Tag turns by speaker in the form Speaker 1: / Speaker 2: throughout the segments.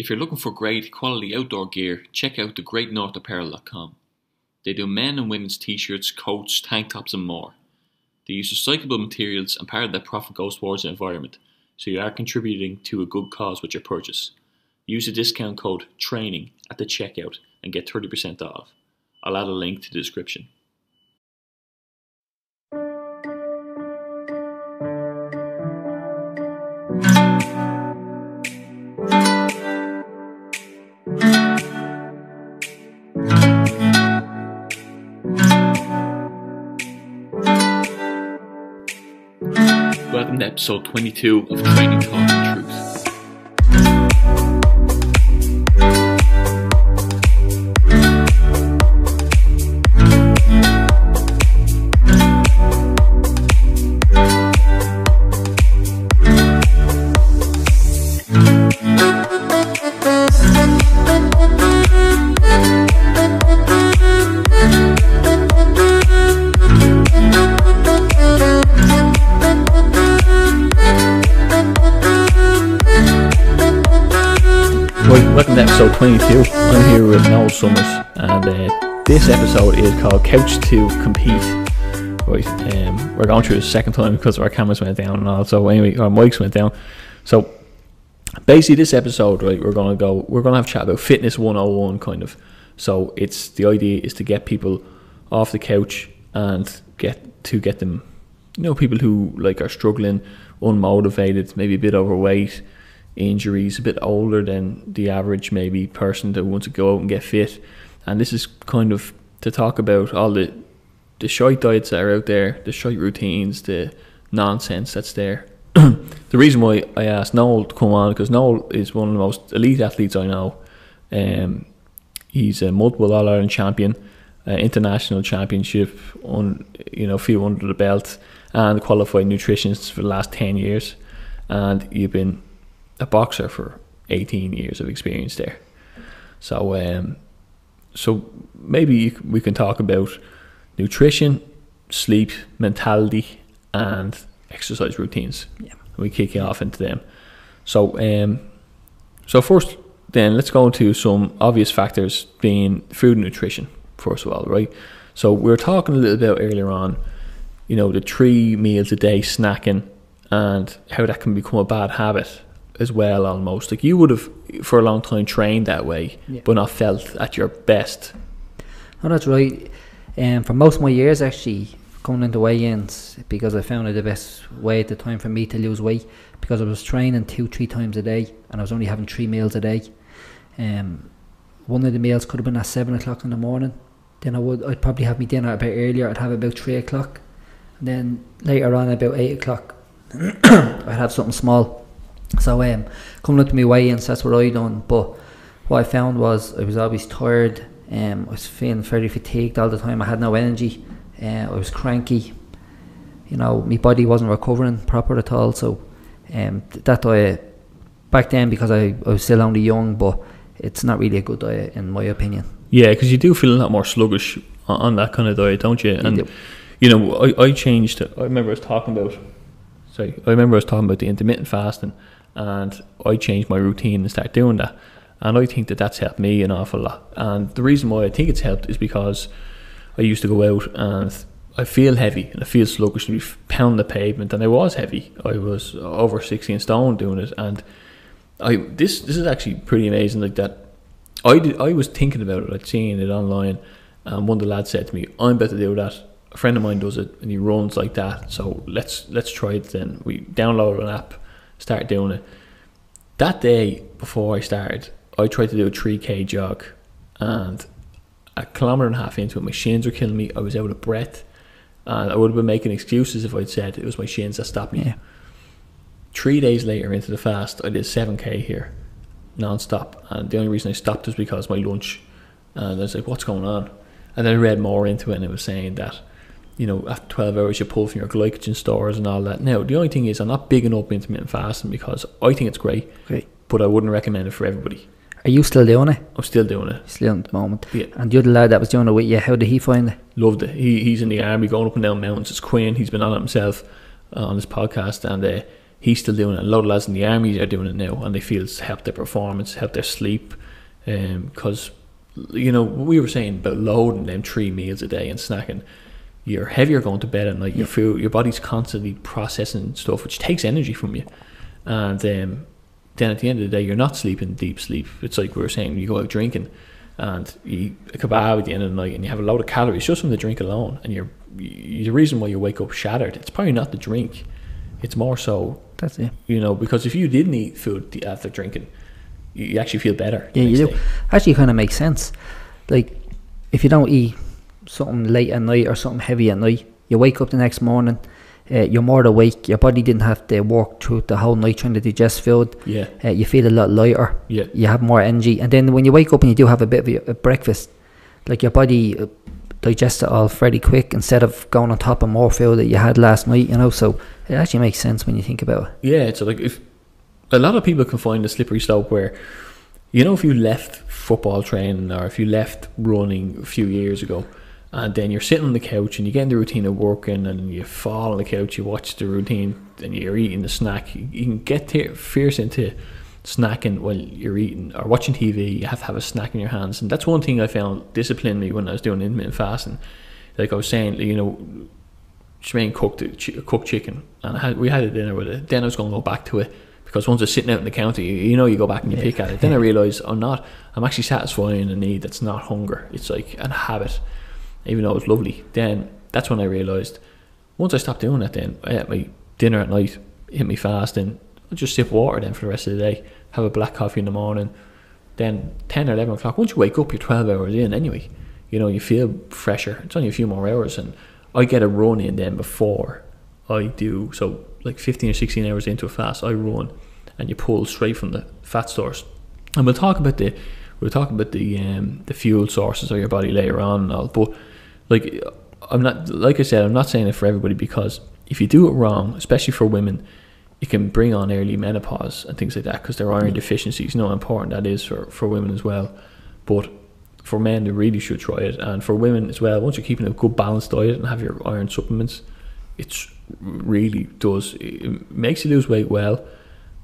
Speaker 1: If you're looking for great quality outdoor gear, check out the thegreatnorthapparel.com. They do men and women's t-shirts, coats, tank tops and more. They use recyclable materials and part of their profit goes towards the environment, so you are contributing to a good cause with your purchase. Use the discount code TRAINING at the checkout and get 30% off. I'll add a link to the description. Episode 22 of Training Talk
Speaker 2: called Couch to Compete. Right, um, we're going through the second time because our cameras went down and all. So anyway, our mics went down. So basically, this episode, right, we're gonna go. We're gonna have chat about fitness 101, kind of. So it's the idea is to get people off the couch and get to get them, you know, people who like are struggling, unmotivated, maybe a bit overweight injuries, a bit older than the average maybe person that wants to go out and get fit. And this is kind of to talk about all the the shite diets that are out there, the shite routines, the nonsense that's there. the reason why I asked Noel to come on because Noel is one of the most elite athletes I know. Um, he's a multiple All Ireland champion, uh, international championship on you know few under the belt, and qualified nutritionist for the last ten years. And you've been a boxer for 18 years of experience there. So, um, so maybe you, we can talk about nutrition, sleep, mentality, and exercise routines.
Speaker 3: Yeah.
Speaker 2: We kick you off into them. So, um, so first, then let's go into some obvious factors being food and nutrition. First of all, right? So we were talking a little bit earlier on, you know, the three meals a day snacking and how that can become a bad habit as well almost like you would have for a long time trained that way
Speaker 3: Yeah.
Speaker 2: but not felt at your best
Speaker 3: Oh, that's right. Um, for most of my years, actually, coming into weigh-ins, because I found it the best way at the time for me to lose weight, because I was training two, three times a day, and I was only having three meals a day. Um, one of the meals could have been at seven o'clock in the morning. Then I would, I'd probably have my dinner a bit earlier. I'd have about three o'clock, and then later on about eight o'clock, I'd have something small. So um, coming up to my weigh-ins, that's what I done. But what I found was I was always tired. Um, I was feeling very fatigued all the time. I had no energy. Uh, I was cranky. You know, my body wasn't recovering proper at all. So um, that diet back then, because I, I was still only young, but it's not really a good diet in my opinion.
Speaker 2: yeah because you do feel a lot more sluggish on, on that kind of diet don't you and
Speaker 3: do.
Speaker 2: you know I, I changed I remember I was talking about sorry I remember I was talking about the intermittent fasting and I changed my routine and started doing that. And I think that that's helped me an awful lot. And the reason why I think it's helped is because I used to go out and I feel heavy and I feel sluggish and pound the pavement. And I was heavy. I was over 16 stone doing it. And I this this is actually pretty amazing like that I did, I was thinking about it. I'd seen it online and one of the lads said to me I'm about to do that. A friend of mine does it and he runs like that. So let's let's try it then. We downloaded an app started doing it that day before I started I tried to do a 3k jog and a kilometre and a half into it my shins were killing me I was out of breath and I would have been making excuses if I'd said it was my shins that stopped me
Speaker 3: Yeah.
Speaker 2: Three days later into the fast, I did 7k here, non-stop. And the only reason I stopped was because my lunch. And I was like, what's going on? And then I read more into it and it was saying that, you know, after 12 hours you pull from your glycogen stores and all that. Now, the only thing is I'm not bigging up intermittent fasting because I think it's great,
Speaker 3: Great.
Speaker 2: but I wouldn't recommend it for everybody.
Speaker 3: Are you still doing it?
Speaker 2: I'm still doing it.
Speaker 3: Still at the moment.
Speaker 2: Yeah.
Speaker 3: And the other lad that was doing it with you, how did he find it?
Speaker 2: Loved it. He, he's in the army going up and down mountains. It's Quinn. He's been on it himself uh, on his podcast and uh, he's still doing it. A lot of lads in the army are doing it now, and they feel it's helped their performance, helped their sleep, because you know we were saying about loading them three meals a day and snacking. You're heavier going to bed at night. Your food, your body's constantly processing stuff, which takes energy from you, and um, then at the end of the day, you're not sleeping deep sleep. It's like we were saying, you go out drinking and you eat a kebab at the end of the night and you have a load of calories just from the drink alone, and you're you, the reason why you wake up shattered. It's probably not the drink. It's more so
Speaker 3: That's it.
Speaker 2: you know because if you didn't eat food after drinking, you, actually feel better.
Speaker 3: Yeah, you do.
Speaker 2: day.
Speaker 3: Actually, kind of makes sense. Like, if you don't eat something late at night or something heavy at night, you wake up the next morning, uh, you're more awake. Your body didn't have to work through the whole night trying to digest food.
Speaker 2: Yeah,
Speaker 3: Uh, you feel a lot lighter.
Speaker 2: yeah,
Speaker 3: You have more energy, and then when you wake up and you do have a bit of a, a breakfast, like your body uh, digests it all fairly quick instead of going on top of more food that you had last night. You know, so it actually makes sense when you think about it.
Speaker 2: yeah. It's like if a lot of people can find a slippery slope where you know if you left football training or if you left running a few years ago and then you're sitting on the couch and you get in the routine of working and you fall on the couch you watch the routine and you're eating the snack you, can get te- fierce into snacking while you're eating or watching TV you have to have a snack in your hands and that's one thing I found disciplined me when I was doing intermittent fasting like I was saying you know Shemaine cooked chi- cooked chicken, and I had, we had a dinner with it. Then I was going to go back to it because once it's sitting out in the counter, you, you know, you go back and you pick at it. Then I realised oh, I'm not. I'm actually satisfying a need that's not hunger. It's like a habit, even though it was lovely. Then that's when I realised. Once I stopped doing that, then I ate my dinner at night, hit me fast, and I'll just sip water then for the rest of the day. Have a black coffee in the morning. Then ten or eleven o'clock. Once you wake up, you're twelve hours in anyway. You know, you feel fresher. It's only a few more hours, and I get a run in then before I do. So like fifteen or sixteen hours into a fast, I run, and you pull straight from the fat stores. And we'll talk about the we'll talk about the um, the fuel sources of your body later on. All, but like I'm not like I said, I'm not saying it for everybody because if you do it wrong, especially for women, it can bring on early menopause and things like that because there are iron deficiencies. You know how important that is for, for women as well. But for men, they really should try it. And for women as well, once you're keeping a good balanced diet and have your iron supplements, it really does. It makes you lose weight well,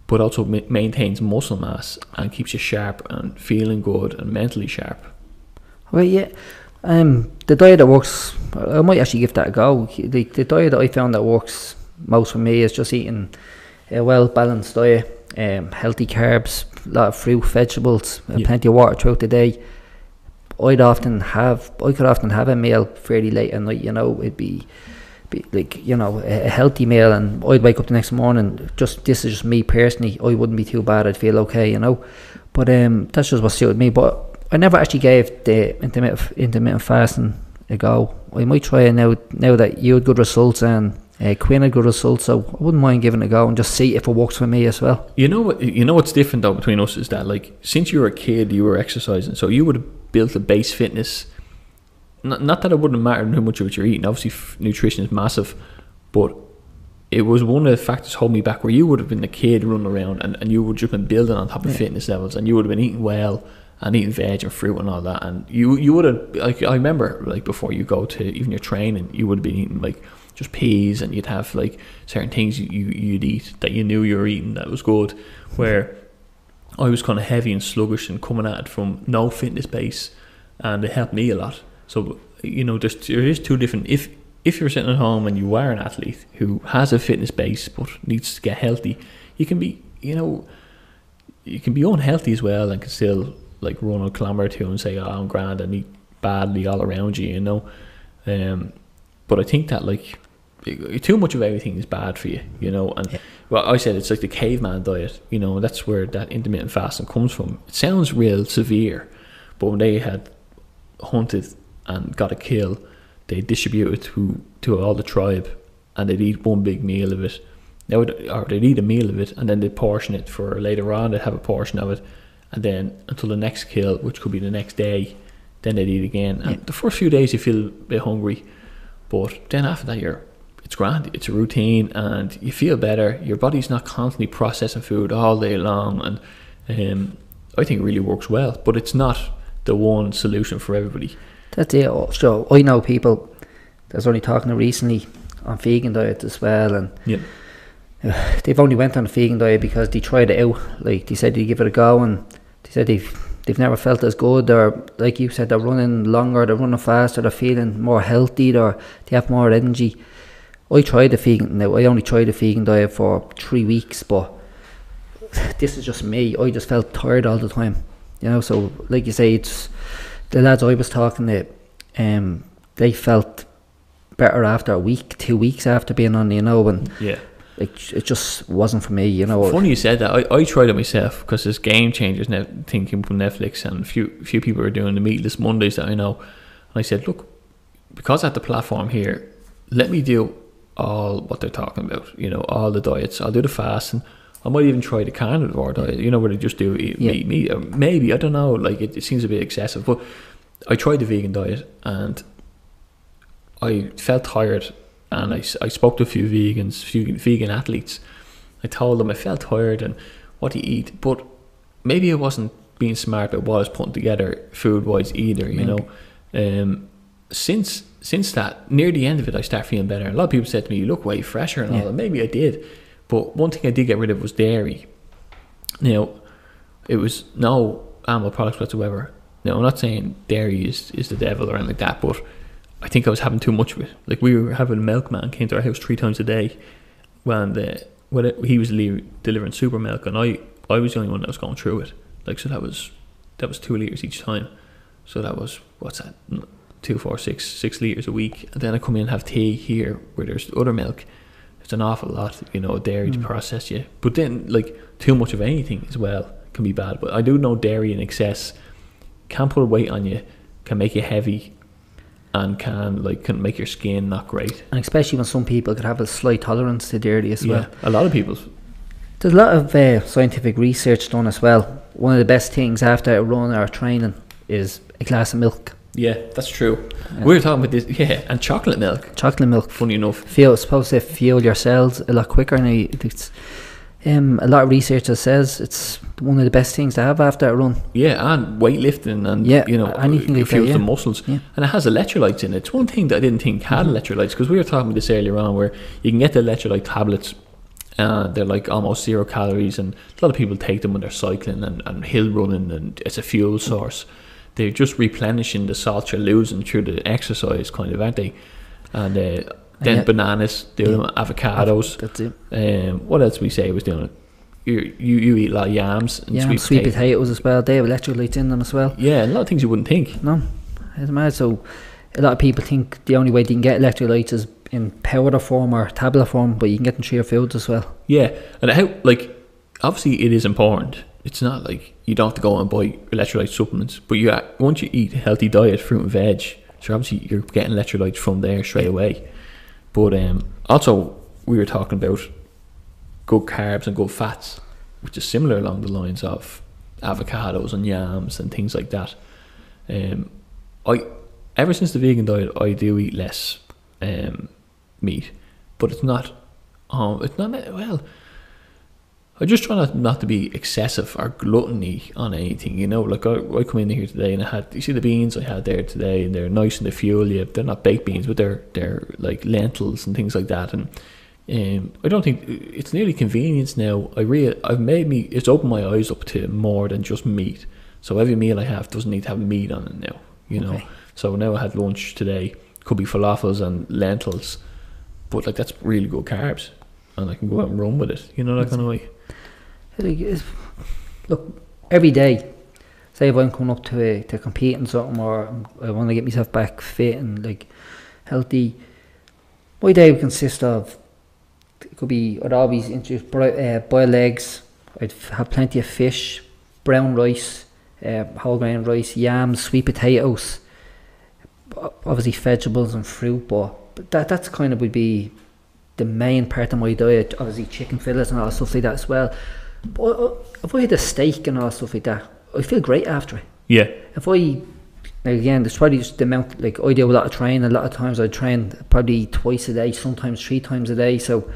Speaker 2: but also ma- maintains muscle mass and keeps you sharp and feeling good and mentally sharp.
Speaker 3: Well, yeah. Um, the diet that works, I might actually give that a go. The, the diet that I found that works most for me is just eating a well balanced diet, um, healthy carbs, a lot of fruit, vegetables,
Speaker 2: Yeah.
Speaker 3: plenty of water throughout the day. I'd often have, I could often have a meal fairly late at night. You know, it'd be, be like you know a, a healthy meal, and I'd wake up the next morning. Just this is just me personally. I wouldn't be too bad. I'd feel okay. You know, but um, that's just what suited me. But I never actually gave the intermittent intermittent fasting a go. I might try it now. Now that you had good results and uh, Quinn had good results, so I wouldn't mind giving it a go and just see if it works for me as well.
Speaker 2: You know what? You know what's different though between us is that like since you were a kid, you were exercising, so you would have built a base fitness. Not, not that it wouldn't matter how much of what you're eating. Obviously, f- nutrition is massive, but it was one of the factors holding me back. Where you would have been a kid running around, and, and you would just been building on top of
Speaker 3: Yeah.
Speaker 2: fitness levels, and you would have been eating well and eating veg and fruit and all that. And you you would have like I remember like before you go to even your training, you would have been eating like just peas, and you'd have like certain things you, you you'd eat that you knew you were eating that was good. Where I was kind of heavy and sluggish and coming at it from no fitness base, and it helped me a lot. So you know, there's there is two different. If if you're sitting at home and you are an athlete who has a fitness base but needs to get healthy, you can be you know, you can be unhealthy as well and can still like run a or two and say, "Oh, I'm grand," and eat badly all around you, you know. Um, but I think that like too much of everything is bad for you, you know. And
Speaker 3: Yeah.
Speaker 2: well, I said it's like the caveman diet, you know. That's where that intermittent fasting comes from. It sounds real severe, but when they had hunted and got a kill, they distribute it to to all the tribe, and they'd eat one big meal of it. Now, it- or they'd eat a meal of it, and then they'd portion it for later on. They'd have a portion of it, and then until the next kill, which could be the next day, then they'd eat again. And
Speaker 3: Yeah.
Speaker 2: the first few days you feel a bit hungry, but then after that you're it's grand. It's a routine, and you feel better. Your body's not constantly processing food all day long, and um, I think it really works well. But it's not the one solution for everybody.
Speaker 3: That's it. So I know people that's only talking to recently on vegan diet as well, and
Speaker 2: Yeah.
Speaker 3: they've only went on a vegan diet because they tried it out. Like they said, they give it a go, and said they've they've never felt as good. Or like you said, they're running longer, they're running faster, they're feeling more healthy, or they have more energy. I tried the vegan. Now I only tried the vegan diet for three weeks, but this is just me. I just felt tired all the time. You know, so like you say, it's the lads I was talking to. Um, they felt better after a week, two weeks after being on. You know, and
Speaker 2: Yeah.
Speaker 3: It it just wasn't for me. You know,
Speaker 2: Funny you said that. I, I tried it myself because there's Game Changers thing came from Netflix, and a few few people are doing the meatless Mondays that I know. And I said, look, because I have the platform here, let me do all what they're talking about. You know, all the diets. I'll do the fasting. I might even try the carnivore diet. You know, where they just do eat
Speaker 3: Yeah.
Speaker 2: meat, meat. Or maybe I don't know. Like it, it seems a bit excessive, but I tried the vegan diet and I felt tired and I, I spoke to a few vegans, few vegan athletes. I told them I felt tired and what to eat, but maybe I wasn't being smart about what I was putting together food wise either, you know. Um, since since that, near the end of it, I start feeling better. A lot of people said to me, "You look way fresher," and all
Speaker 3: Yeah.
Speaker 2: that. Maybe I did, but one thing I did get rid of was dairy. Now, it was no animal products whatsoever. Now, I'm not saying dairy is, is the devil or anything like that, but I think I was having too much of it. Like we were having a milkman came to our house three times a day, when the when it, he was le- delivering super milk, and I I was the only one that was going through it. Like so, that was that was two liters each time. So that was what's that? Two, four, six, six liters a week, and then I come in and have tea here where there's other milk. It's an awful lot, you know, dairy to mm. process you. But then, like too much of anything as well can be bad. But I do know dairy in excess can put a weight on you, can make you heavy, and can like can make your skin not great.
Speaker 3: and especially when some people could have a slight tolerance to dairy as well.
Speaker 2: Yeah, a lot of people.
Speaker 3: There's a lot of uh, scientific research done as well. One of the best things after a run or training is a glass of milk,
Speaker 2: Yeah, that's true. We were talking about this. Yeah, and chocolate milk.
Speaker 3: chocolate milk.
Speaker 2: Funny enough.
Speaker 3: Feel it's supposed to fuel your cells a lot quicker, and it's um, a lot of research that says it's one of the best things to have after a run.
Speaker 2: Yeah, and weightlifting and
Speaker 3: Yeah,
Speaker 2: you know
Speaker 3: anything like that, yeah.
Speaker 2: the muscles,
Speaker 3: Yeah.
Speaker 2: and it has electrolytes in it. It's one thing that I didn't think had
Speaker 3: Mm-hmm.
Speaker 2: electrolytes because we were talking about this earlier on, where you can get the electrolyte tablets. Uh, they're like almost zero calories, and a lot of people take them when they're cycling and, and hill running, and it's a fuel source. They're just replenishing the salt you're losing through the exercise, kind of, aren't they? And uh, then bananas, the
Speaker 3: Yeah.
Speaker 2: avocados.
Speaker 3: That's it.
Speaker 2: Um, what else we say was doing it? You, you you eat a lot of yams and
Speaker 3: Yeah,
Speaker 2: sweet,
Speaker 3: sweet
Speaker 2: potato.
Speaker 3: potatoes as well. They have electrolytes in them as well.
Speaker 2: Yeah, a lot of things you wouldn't think.
Speaker 3: No, it's mad. So a lot of people think the only way they can get electrolytes is in powder form or tablet form, but you can get them through your foods as well.
Speaker 2: Yeah, and how like obviously it is important. It's not like you don't have to go and buy electrolyte supplements, but you once you eat a healthy diet, fruit and veg, so obviously you're getting electrolytes from there straight away. But um, also we were talking about good carbs and good fats, which is similar along the lines of avocados and yams and things like that. Um, I ever since the vegan diet, I do eat less um, meat, but it's not. Um, it's not well. I just try not, not to be excessive or gluttony on anything, you know. Like I, I come in here today and I had you see the beans I had there today and they're nice and they fuel you. They're not baked beans, but they're they're like lentils and things like that. And um, I don't think it's nearly convenience now. I really I've made me it's opened my eyes up to more than just meat. So every meal I have doesn't need to have meat on it now, you know.
Speaker 3: Okay.
Speaker 2: So now I had lunch today. Could be falafels and lentils, but like that's really good carbs, and I can go out and run with it. You know that kind of way.
Speaker 3: Look, every day, say if I'm coming up to a, to compete in something or I want to get myself back fit and like healthy, my day would consist of it could be I'd always introduce uh, boiled eggs. I'd have plenty of fish, brown rice, uh, whole grain rice, yams, sweet potatoes, obviously vegetables and fruit. But, but that that's kind of would be the main part of my diet. Obviously chicken fillets and all stuff like that as well. But uh, if I had a steak and all stuff like that, I feel great after it.
Speaker 2: Yeah,
Speaker 3: If I like again, there's probably just the amount. Like I do a lot of training. A lot of times I train probably twice a day, sometimes three times a day. So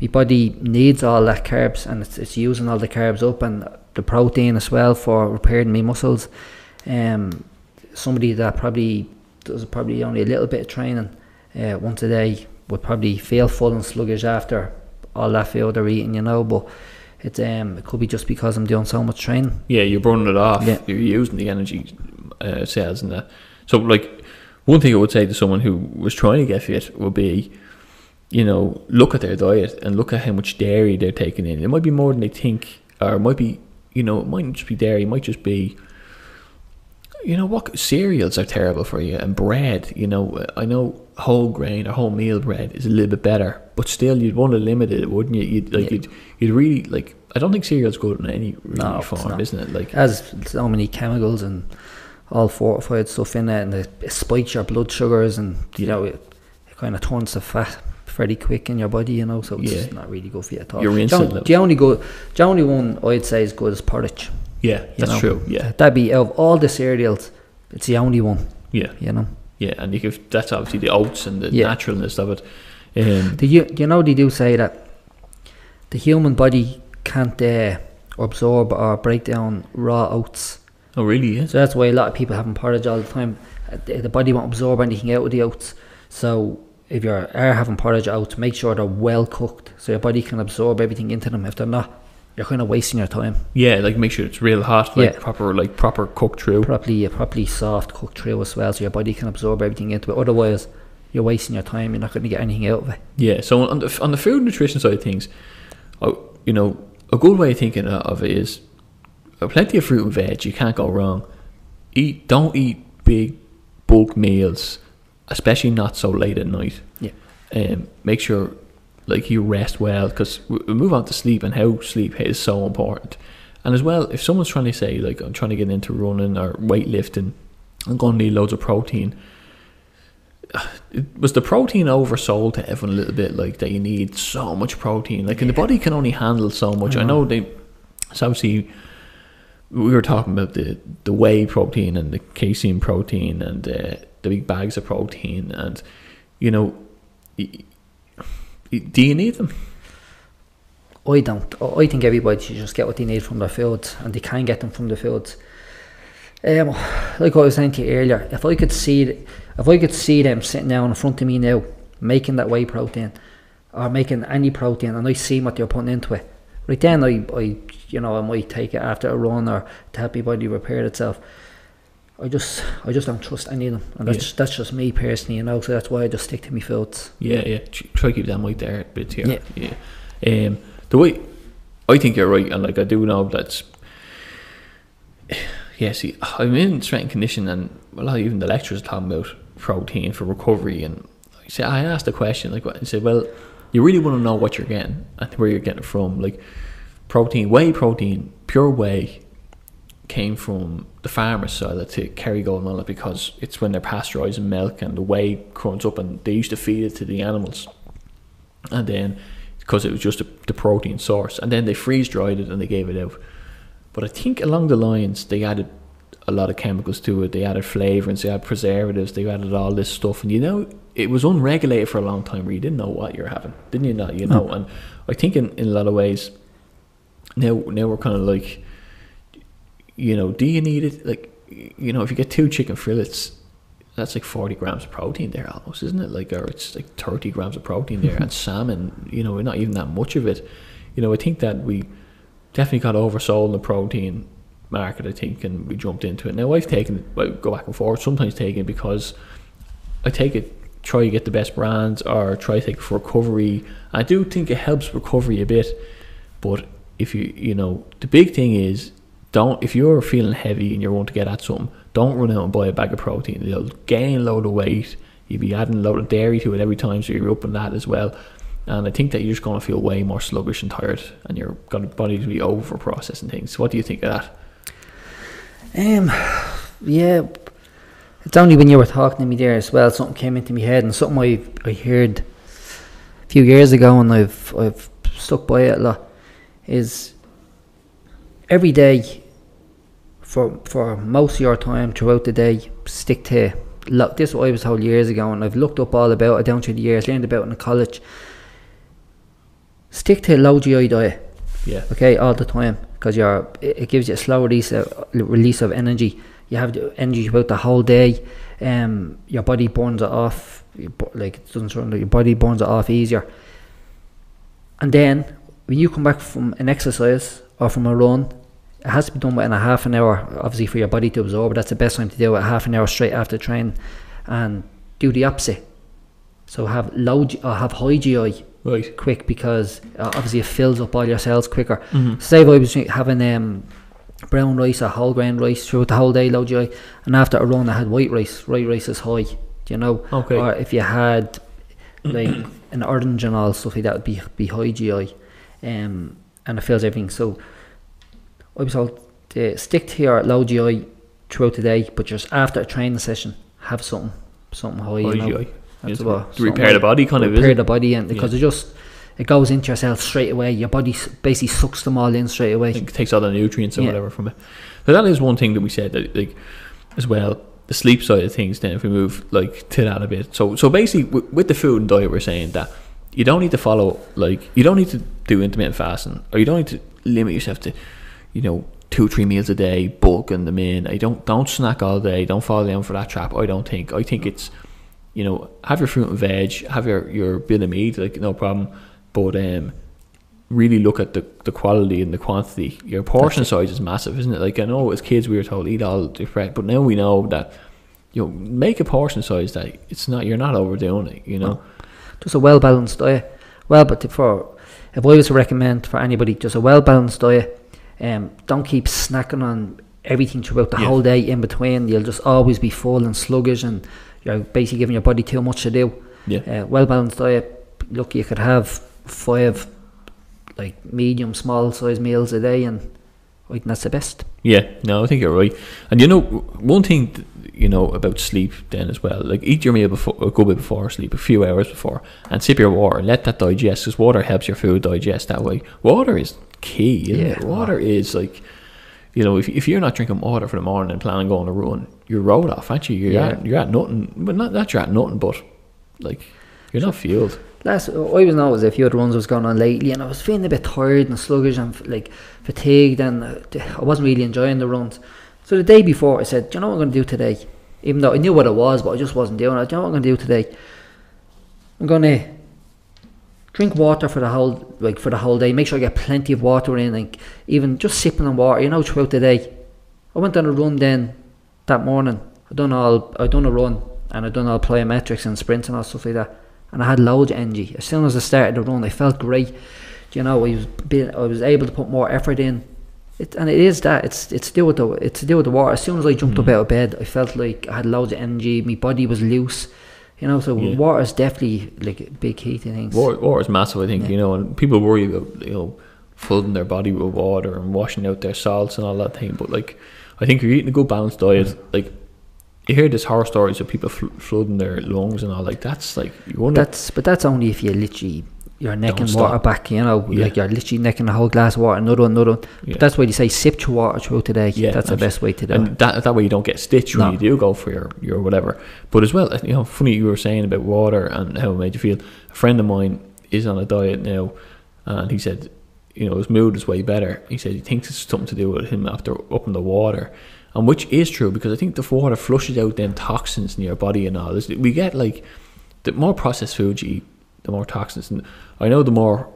Speaker 3: my body needs all that carbs, and it's, it's using all the carbs up and the protein as well for repairing my muscles. Um, somebody that probably does probably only a little bit of training uh, once a day would probably feel full and sluggish after all that food they're eating, you know. But it's um, it could be just because I'm doing so much training.
Speaker 2: Yeah, you're burning it off.
Speaker 3: Yeah.
Speaker 2: You're using the energy uh, cells and that. So, like, one thing I would say to someone who was trying to get fit would be, you know, look at their diet and look at how much dairy they're taking in. It might be more than they think, or it might be, you know, it mightn't just be dairy. It might just be, you know, what cereals are terrible for you and bread. You know, I know whole grain or whole meal bread is a little bit better, but still, you'd want to limit it, wouldn't you? You'd like
Speaker 3: Yeah.
Speaker 2: you'd you'd really like. I don't think cereal's good in any really
Speaker 3: No,
Speaker 2: form, isn't it? Like,
Speaker 3: has so many chemicals and all fortified stuff in it, and it, it spikes your blood sugars, and you know it, it kind of turns to fat pretty quick in your body, you know. So it's
Speaker 2: Yeah.
Speaker 3: not really good for you at all.
Speaker 2: Your
Speaker 3: The
Speaker 2: insulin
Speaker 3: only-
Speaker 2: levels.
Speaker 3: the only good, the only one I'd say is good is porridge.
Speaker 2: yeah, that's
Speaker 3: know.
Speaker 2: true. Yeah,
Speaker 3: That'd be of all the cereals, it's the only one,
Speaker 2: yeah.
Speaker 3: you know.
Speaker 2: Yeah, and you give that's obviously the oats and the
Speaker 3: Yeah.
Speaker 2: naturalness of it. Um,
Speaker 3: Do you, you know they do say that the human body can't uh, absorb or break down raw oats.
Speaker 2: oh, really? Yeah.
Speaker 3: So that's why a lot of people having porridge all the time. The, the body won't absorb anything out of the oats. So if you are having porridge oats, make sure they're well cooked so your body can absorb everything into them. If they're not, you're kind of wasting your time.
Speaker 2: Yeah, like make sure it's real hot, like
Speaker 3: Yeah.
Speaker 2: proper, like proper cooked through.
Speaker 3: Properly, properly soft cooked through as well, so your body can absorb everything into it. Otherwise, you're wasting your time. You're not going to get anything out of it.
Speaker 2: Yeah. So on the on the food nutrition side of things, you know, a good way of thinking of it is uh, plenty of fruit and veg. You can't go wrong. Eat. Don't eat big bulk meals, especially not so late at night.
Speaker 3: Yeah.
Speaker 2: um, make sure like you rest well because we move on to sleep and how sleep is so important. And as well, if someone's trying to say like I'm trying to get into running or weightlifting, I'm going to need loads of protein. It- Was the protein oversold to everyone a little bit like that? You need so much protein, like, and the body can only handle so much. I know they, it's obviously, we were talking about the the whey protein and the casein protein and uh, the big bags of protein, and you know, do you need them?
Speaker 3: I don't. I think everybody should just get what they need from their foods, and they can get them from the foods. Um, like I was saying to you earlier, if I could see, if I could see them sitting down in front of me now, making that whey protein, or making any protein, and I see what they're putting into it, right then I, I, you know, I might take it after a run or to help my body repair itself. I just, I just don't trust any of them, and that's that's just me personally, you know. So that's why I just stick to my foods.
Speaker 2: Yeah, yeah. Try to keep that weight there a bit here.
Speaker 3: Yeah.
Speaker 2: yeah. Um, the way I think you're right, and like I do know that's. Yeah, see, I'm in strength and conditioning, and well, even the lecturers talking about protein for recovery, and I say I asked the question like, what? I said, well, you really want to know what you're getting and where you're getting it from, like protein, whey protein, pure whey came from the farmer's so side to Kerrygold and all that because it's when they're pasteurising milk and the whey comes up and they used to feed it to the animals. And then because it was just a, the protein source, and then they freeze dried it and they gave it out. But I think along the lines they added a lot of chemicals to it. They added flavourings, they added preservatives, they added all this stuff, and you know it was unregulated for a long time. Where you didn't know what you're having, didn't you? Not you know, and I think in, in a lot of ways now now we're kind of like you know, do you need it? Like, you know, if you get two chicken fillets, that's like 40 grams of protein there almost, isn't it? Like, or it's like 30 grams of protein there. and salmon, you know, we're not even that much of it. You know, I think that we definitely got oversold in the protein market, I think, and we jumped into it. Now, I've taken it, I go back and forth, sometimes taking it because I take it, try to get the best brands or try to take it for recovery. I do think it helps recovery a bit, but if you, you know, the big thing is don't if you're feeling heavy and you want to get at something, don't run out and buy a bag of protein. You'll gain a load of weight. You'll be adding a load of dairy to it every time, so you're up in that as well. And I think that you're just going to feel way more sluggish and tired, and your body to be over processing things. What do you think of that?
Speaker 3: Um, yeah, it's only when you were talking to me there as well. Something came into my head, and something I I heard a few years ago, and I've I've stuck by it a lot. Is every day for for most of your time throughout the day, stick to. Look, this is what I was told years ago, and I've looked up all about it down through the years, learned about it in college. Stick to a low GI diet
Speaker 2: Yeah,
Speaker 3: okay, all the time because you're it gives you a slow release of, release of energy. You have the energy about the whole day. Um, your body burns it off. Like it doesn't run. Your body burns it off easier. And then when you come back from an exercise or from a run, it has to be done within a half an hour, obviously for your body to absorb. That's the best time to do it, half an hour straight after training, and do the opposite. So have low or have high GI
Speaker 2: Right.
Speaker 3: quick because uh, obviously it fills up all your cells quicker.
Speaker 2: Mhm.
Speaker 3: Say if I was having um, brown rice or whole grain rice throughout the whole day, low GI, and after a run I had white rice. White rice is high, do you know?
Speaker 2: Okay.
Speaker 3: Or if you had like an orange and all stuff like that would be be high GI, um, and it fills everything. So I was told to stick to your low GI throughout the day, but just after a training session, have something something high.
Speaker 2: High
Speaker 3: you know?
Speaker 2: GI.
Speaker 3: That's
Speaker 2: to repair the body, kind of,
Speaker 3: repair the body, and because it just it goes into yourself straight away. Your body basically sucks them all in straight away.
Speaker 2: It takes all the nutrients or
Speaker 3: Yeah.
Speaker 2: whatever from it. So that is one thing that we said that like as well. The sleep side of things. Then if we move like to that a bit. So so basically with, with the food and diet, we're saying that you don't need to follow like you don't need to do intermittent fasting or you don't need to limit yourself to you know two three meals a day, bulking them in. I don't don't snack all day. Don't fall down for that trap. I don't think. I think it's you know have your fruit and veg, have your your bit of meat, like no problem. But um, really look at the, the quality and the quantity. Your portion size is massive, isn't it? Like I know as kids we were told eat all the bread, but now we know that you know make a portion size that it's not you're not overdoing it. You know,
Speaker 3: Just a well balanced diet. Well, but for if I was to recommend for anybody, just a well balanced diet. Um, don't keep snacking on everything throughout the
Speaker 2: Yeah.
Speaker 3: whole day in between. You'll just always be full and sluggish, and you're basically giving your body too much to do.
Speaker 2: yeah,
Speaker 3: Uh, well balanced diet. Look, you could have five like medium, small size meals a day, and I think that's the best.
Speaker 2: Yeah. No, I think you're right. And you know one thing you know about sleep then as well. Like eat your meal before a good bit before sleep, a few hours before, and sip your water. Let that digest because water helps your food digest that way. Water is key. Isn't
Speaker 3: Yeah.
Speaker 2: it? Water is like. You know, if, if you're not drinking water for the morning and planning on going to run, you're rolled off, aren't you? You're
Speaker 3: Yeah.
Speaker 2: at you're at nothing, but not that you're at nothing, but like you're not fueled.
Speaker 3: Last, I was a few of the runs was going on lately, and I was feeling a bit tired and sluggish and like fatigued, and uh, I wasn't really enjoying the runs. So the day before, I said, "Do you know what I'm going to do today?" Even though I knew what it was, but I just wasn't doing it. Do you know what I'm going to do today? I'm going to drink water for the whole like for the whole day. Make sure I get plenty of water in, like even just sipping on water, you know, throughout the day. I went on a run then that morning. I done all I done a run and I done all plyometrics and sprints and all stuff like that. And I had loads of energy. As soon as I started the run, I felt great. You know, I was being, I was able to put more effort in. It, and it is that it's it's to do with the it's to do with the water. As soon as I jumped up
Speaker 2: Mm.
Speaker 3: out of bed, I felt like I had loads of energy. My body was loose. You know, so
Speaker 2: Yeah.
Speaker 3: water is definitely like a big key to things.
Speaker 2: Water, water is massive, I think.
Speaker 3: Yeah.
Speaker 2: You know, and people worry about you know flooding their body with water and washing out their salts and all that thing. But like, I think if you're eating a good balanced diet, like you hear this horror stories of people fl- flooding their lungs and all. Like that's like you wonder.
Speaker 3: That's but that's only if you literally you're necking
Speaker 2: Don't
Speaker 3: water
Speaker 2: stop.
Speaker 3: back. You know,
Speaker 2: Yeah.
Speaker 3: like you're literally necking a whole glass of water, another one, another one.
Speaker 2: Yeah.
Speaker 3: But that's why they say sip your water throughout the day.
Speaker 2: Yeah,
Speaker 3: that's the best way to do
Speaker 2: and
Speaker 3: it.
Speaker 2: that that way you don't get stitched when
Speaker 3: No.
Speaker 2: you do go for your your whatever. But as well, uh, you know, funny you were saying about water and how it made you feel. A friend of mine is on a diet now, and he said, you know, his mood is way better. He said he thinks it's something to do with him after upping the water, and which is true because I think the water flushes out them toxins in your body and all. This we get like the more processed food you eat, the more toxins. And I know the more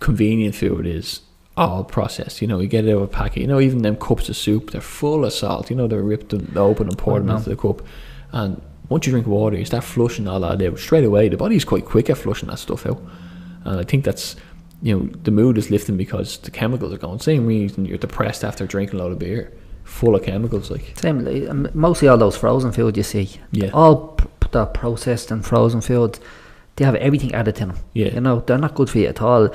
Speaker 2: convenient food is all processed. You know, you get it out of a packet. You know, even them cups of soup, they're full of salt. You know, they're ripped and open and poured into the cup. And once you drink water, you start flushing all that out straight away. The body's quite quick at flushing that stuff out. And I think that's, you know, the mood is lifting because the chemicals are going. Same reason you're depressed after drinking a lot of beer, full of chemicals. Like,
Speaker 3: Same, mostly all those frozen food you see,
Speaker 2: yeah,
Speaker 3: all p- the processed and frozen foods, they have everything added to them.
Speaker 2: yeah,
Speaker 3: You know, they're not good for you at all.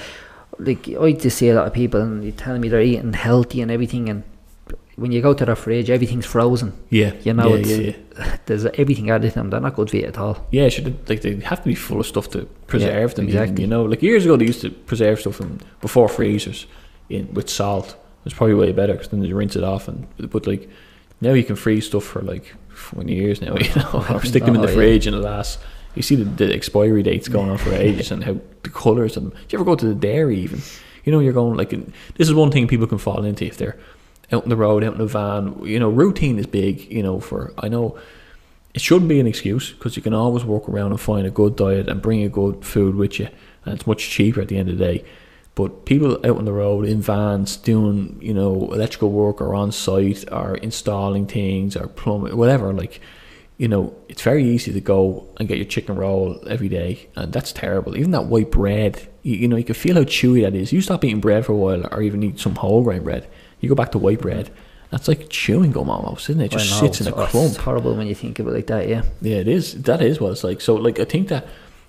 Speaker 3: Like I just see a lot of people and they telling me they're eating healthy and everything, and when you go to their fridge, everything's frozen.
Speaker 2: yeah.
Speaker 3: You know,
Speaker 2: yeah,
Speaker 3: it's-
Speaker 2: yeah, yeah.
Speaker 3: There's everything added to them. They're not good for you at all.
Speaker 2: Yeah, should like they have to be full of stuff to preserve them. even,
Speaker 3: exactly.
Speaker 2: you know, like years ago they used to preserve stuff in before freezers in with salt. It was probably way better because then you rinse it off. And but like now you can freeze stuff for like twenty years now. You know, or stick them in the
Speaker 3: Oh, yeah.
Speaker 2: fridge and it lasts. You see the, the expiry dates going on for ages and how the colours and. Do you ever go to the dairy even? You know, you're going like this is one thing people can fall into if they're out in the road, out in a van. You know, routine is big. You know, for I know it shouldn't be an excuse because you can always walk around and find a good diet and bring a good food with you and it's much cheaper at the end of the day. But people out on the road in vans doing, you know, electrical work or on site or installing things or plumbing, whatever, like, you know, it's very easy to go and get your chicken roll every day, and that's terrible. Even that white bread, you, you know, you can feel how chewy that is. You stop eating bread for a while, or even eat some whole grain bread, you go back to white bread. That's like chewing gum almost, isn't it? It just sits in a clump.
Speaker 3: It's horrible when you think of it like that. Yeah.
Speaker 2: Yeah, it is. That is what it's like. So, like, I think that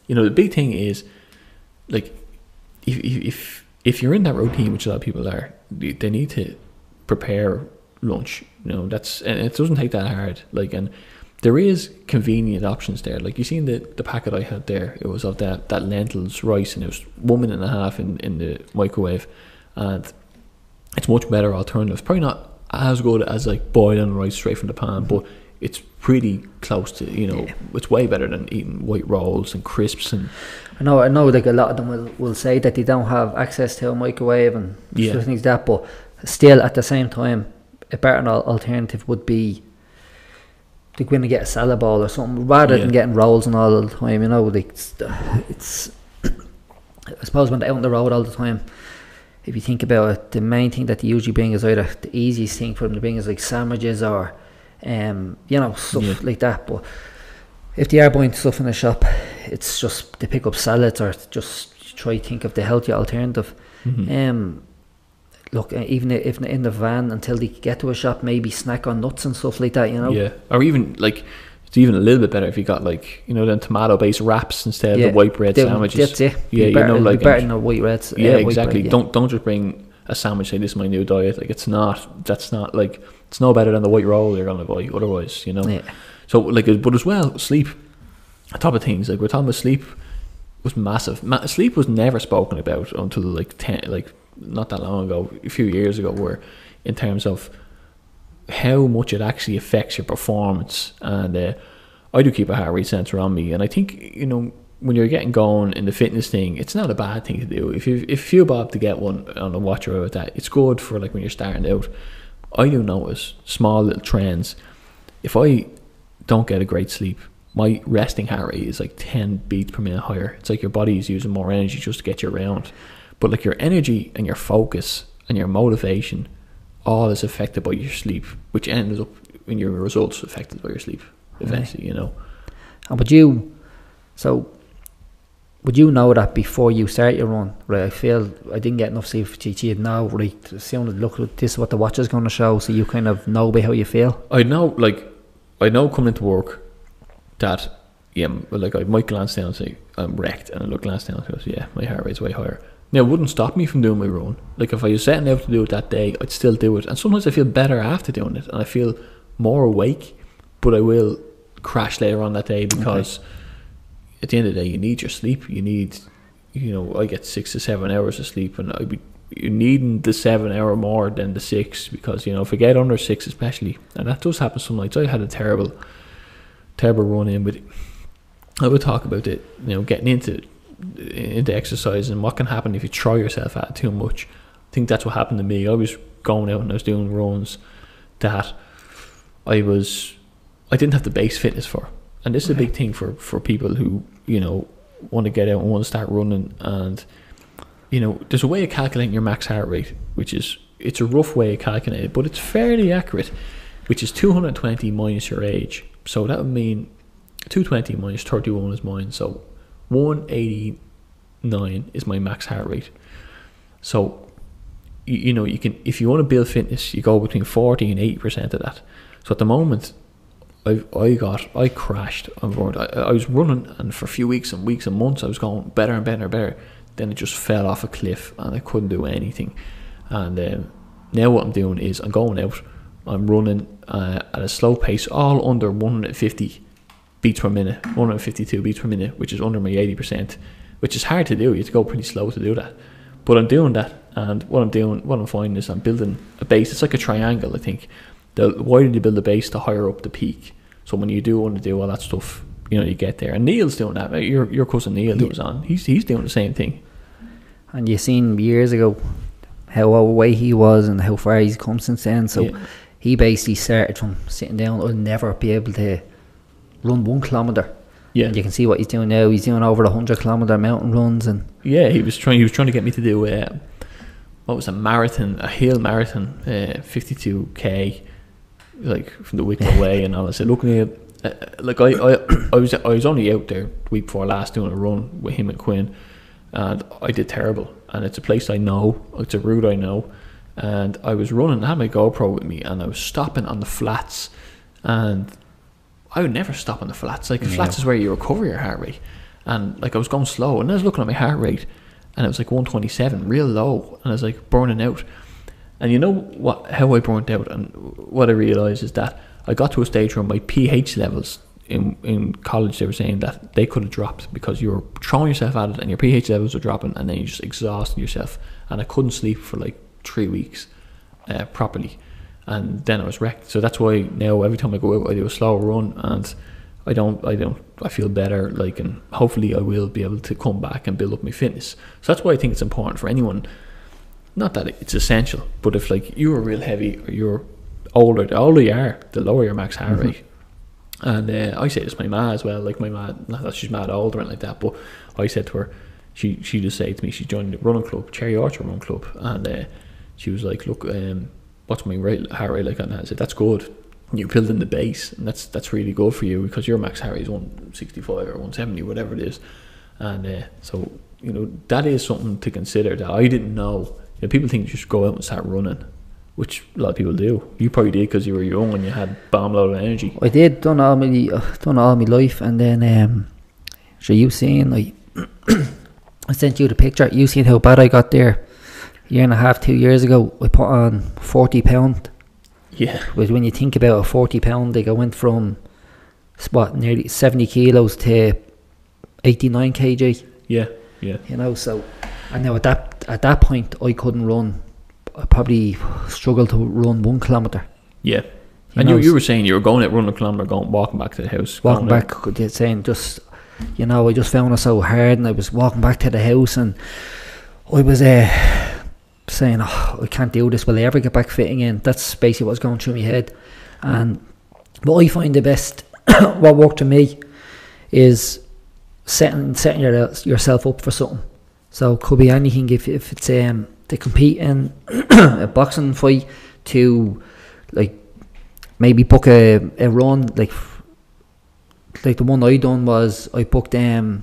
Speaker 2: you know the big thing is, like, if if if, you're in that routine, which a lot of people are, they they need to prepare lunch. You know, that's and it doesn't take that hard. Like, and there is convenient options there. Like you seen the the packet I had there. It was of that that lentils rice, and it was one minute and a half in in the microwave, and it's much better alternative. It's probably not as good as like boiling rice straight from the pan, but it's pretty close to you know. It's way better than eating white rolls and crisps and
Speaker 3: I know, I know, like a lot of them will, will say that they don't have access to a microwave and
Speaker 2: Yeah.
Speaker 3: stuff like that, but still at the same time, a better alternative would be to go in and get a salad bowl or something rather
Speaker 2: Yeah.
Speaker 3: than getting rolls and all the time. You know, like it's, it's I suppose when they're out on the road all the time. If you think about it, the main thing that they usually bring is either the easiest thing for them to bring is like sandwiches or, um, you know, stuff
Speaker 2: Yeah.
Speaker 3: like that. But if they are buying stuff in the shop, it's just they pick up salads or just try to think of the healthy alternative.
Speaker 2: Mhm.
Speaker 3: Um, look, uh, even if in the van until they get to a shop, maybe snack on nuts and stuff like that. You know,
Speaker 2: yeah, or even like it's even a little bit better if you got like you know them tomato based wraps instead
Speaker 3: Yeah,
Speaker 2: of the white bread
Speaker 3: They-
Speaker 2: sandwiches.
Speaker 3: That's it.
Speaker 2: Yeah,
Speaker 3: Be
Speaker 2: you know,
Speaker 3: it'd be
Speaker 2: like,
Speaker 3: better than white reds.
Speaker 2: yeah,
Speaker 3: uh,
Speaker 2: exactly.
Speaker 3: bread, yeah.
Speaker 2: Don't don't just bring a sandwich. Say this is my new diet. Like it's not. That's not like it's no better than the white roll you're gonna buy. Otherwise, you know.
Speaker 3: Yeah.
Speaker 2: So like, but as well, sleep. On top of things, like we're talking about sleep was massive. Ma- sleep was never spoken about until like ten, like not that long ago, a few years ago, where in terms of how much it actually affects your performance. And uh, I do keep a heart rate sensor on me, and I think you know when you're getting going in the fitness thing, it's not a bad thing to do. If you if you feel bob to get one on a watch or about that, it's good for like when you're starting out. I do notice small little trends. If I don't get a great sleep, my resting heart rate is like 10 beats per minute higher. It's like your body is using more energy just to get you around. But like your energy and your focus and your motivation, all is affected by your sleep, which ends up in your results affected by your sleep eventually, you know.
Speaker 3: And would you, so, would you know that before you start your run? Right, I feel I didn't get enough sleep. You know, right, soon look, this is what the watch is going to show, so you kind of know by how you feel.
Speaker 2: I know, like, I know coming into work that, yeah, like I might glance down and say I'm wrecked, and I look glance down and goes, yeah, my heart rate's way higher. Now, it wouldn't stop me from doing my run. Like, if I was setting out to do it that day, I'd still do it. And sometimes I feel better after doing it, and I feel more awake, but I will crash later on that day because at the end of the day, you need your sleep. You need, you know, I get six to seven hours of sleep, and I'd be you needing the seven hour more than the six because you know if I get under six, especially, and that does happen some nights. I had a terrible, terrible run in with. I would talk about it, you know, getting into into exercise and what can happen if you try yourself at it too much. I think that's what happened to me. I was going out and I was doing runs that I was I didn't have the base fitness for. And this is a big thing for, for people who, you know, want to get out and want to start running and you know, there's a way of calculating your max heart rate, which is it's a rough way of calculating it, but it's fairly accurate, which is 220 minus your age. So that would mean 220 minus 31 is mine. So 189 is my max heart rate. So you, you know, you can if you want to build fitness, you go between 40 and 80 percent of that. So at the moment, I I got I crashed on. I, I was running, and for a few weeks and weeks and months, I was going better and better and better. Then it just fell off a cliff, and I couldn't do anything. And um, now what I'm doing is I'm going out. I'm running uh, at a slow pace, all under 150 beats per minute, 152 beats per minute, which is under my 80%, which is hard to do. You have to go pretty slow to do that. But I'm doing that, and what I'm doing, what I'm finding is I'm building a base. It's like a triangle, I think. The wider you build the base, to higher up the peak. So when you do want to do all that stuff, you know, you get there. And Neil's doing that. Right? Your your cousin Neil
Speaker 3: Yeah.
Speaker 2: was on, he's he's doing the same thing.
Speaker 3: And you seen years ago how away he was and how far he's come since then. So
Speaker 2: Yeah.
Speaker 3: he basically started from sitting down. I'll never be able to run one kilometer.
Speaker 2: Yeah.
Speaker 3: And you can see what he's doing now. He's doing over hundred kilometer mountain runs, and
Speaker 2: Yeah, he was trying. He was trying to get me to do uh, what was a marathon, a hill marathon, uh, fifty-two k, like from the week away and all. I said, look, uh, like I, I, I was, I was only out there the week before last doing a run with him and Quinn, and I did terrible. And it's a place I know, it's a route I know, and I was running. I had my GoPro with me, and I was stopping on the flats, and I would never stop on the flats. Like the
Speaker 3: Yeah.
Speaker 2: flats is where you recover your heart rate, and like I was going slow, and I was looking at my heart rate, and it was like 127, real low, and I was like burning out. And you know what? How I burnt out, and what I realised is that I got to a stage where my pH levels in in college they were saying that they could have dropped because you were throwing yourself at it, and your pH levels were dropping, and then you just exhausted yourself. And I couldn't sleep for like three weeks uh, properly, and then I was wrecked. So that's why now every time I go out, I do a slow run, and I don't, I don't, I feel better. Like, and hopefully I will be able to come back and build up my fitness. So that's why I think it's important for anyone. Not that it's essential, but if like you're real heavy or you're older, the older you are, the lower your max heart rate. And uh, I say this to my ma as well. Like my ma, not that she's mad older and like that, but I said to her, she she just said to me, she joined the running club, Cherry Orchard Run Club, and uh, she was like, look, um, what's my rate, heart rate like? And I said, that's good. You're building the base, and that's that's really good for you because your max heart rate is 165 or 170, whatever it is. And uh, so you know that is something to consider that I didn't know. Know, people think you should go out and start running, which a lot of people do. You probably did because you were young and you had bomb load of energy.
Speaker 3: I did done all my uh, done all my life, and then um, so you seen like I sent you the picture. You seen how bad I got there a year and a half, two years ago. I put on forty pound.
Speaker 2: Yeah,
Speaker 3: But when you think about a forty pound, like I went from what nearly seventy kilos to eighty nine kg.
Speaker 2: yeah, yeah,
Speaker 3: You know, so and now at that at that point I couldn't run. I probably struggled to run one kilometer.
Speaker 2: yeah.
Speaker 3: You
Speaker 2: and
Speaker 3: know,
Speaker 2: you, you were saying you were going out running a kilometre, going walking back to the house,
Speaker 3: walking back, saying just, you know, I just found it so hard, and I was walking back to the house, and I was uh, saying, oh, I can't do this. Will I ever get back fitting in? That's basically what's going through my head. And what I find the best, what worked for me, is setting setting your, yourself up for something. So it could be anything. If if it's um to compete in a boxing fight, to like maybe book a, a run like like the one I done was I booked um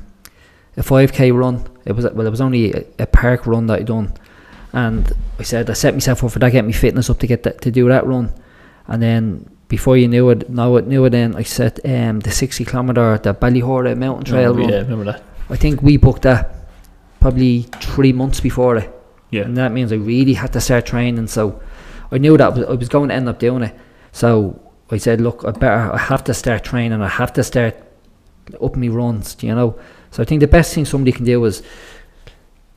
Speaker 3: a five k run. It was well, it was only a, a park run that I done, and I said I set myself up for that, get my fitness up to get that, to do that run, and then before you knew it, now it, knew it. Then I set um the sixty kilometer the Ballyhoura Mountain Trail
Speaker 2: Oh,
Speaker 3: run.
Speaker 2: yeah, remember that?
Speaker 3: I think we booked that probably three months before it.
Speaker 2: Yeah,
Speaker 3: And that means I really had to start training. So I knew that I was going to end up doing it. So I said, look, I better, I have to start training. I have to start up my runs, you know. So I think the best thing somebody can do is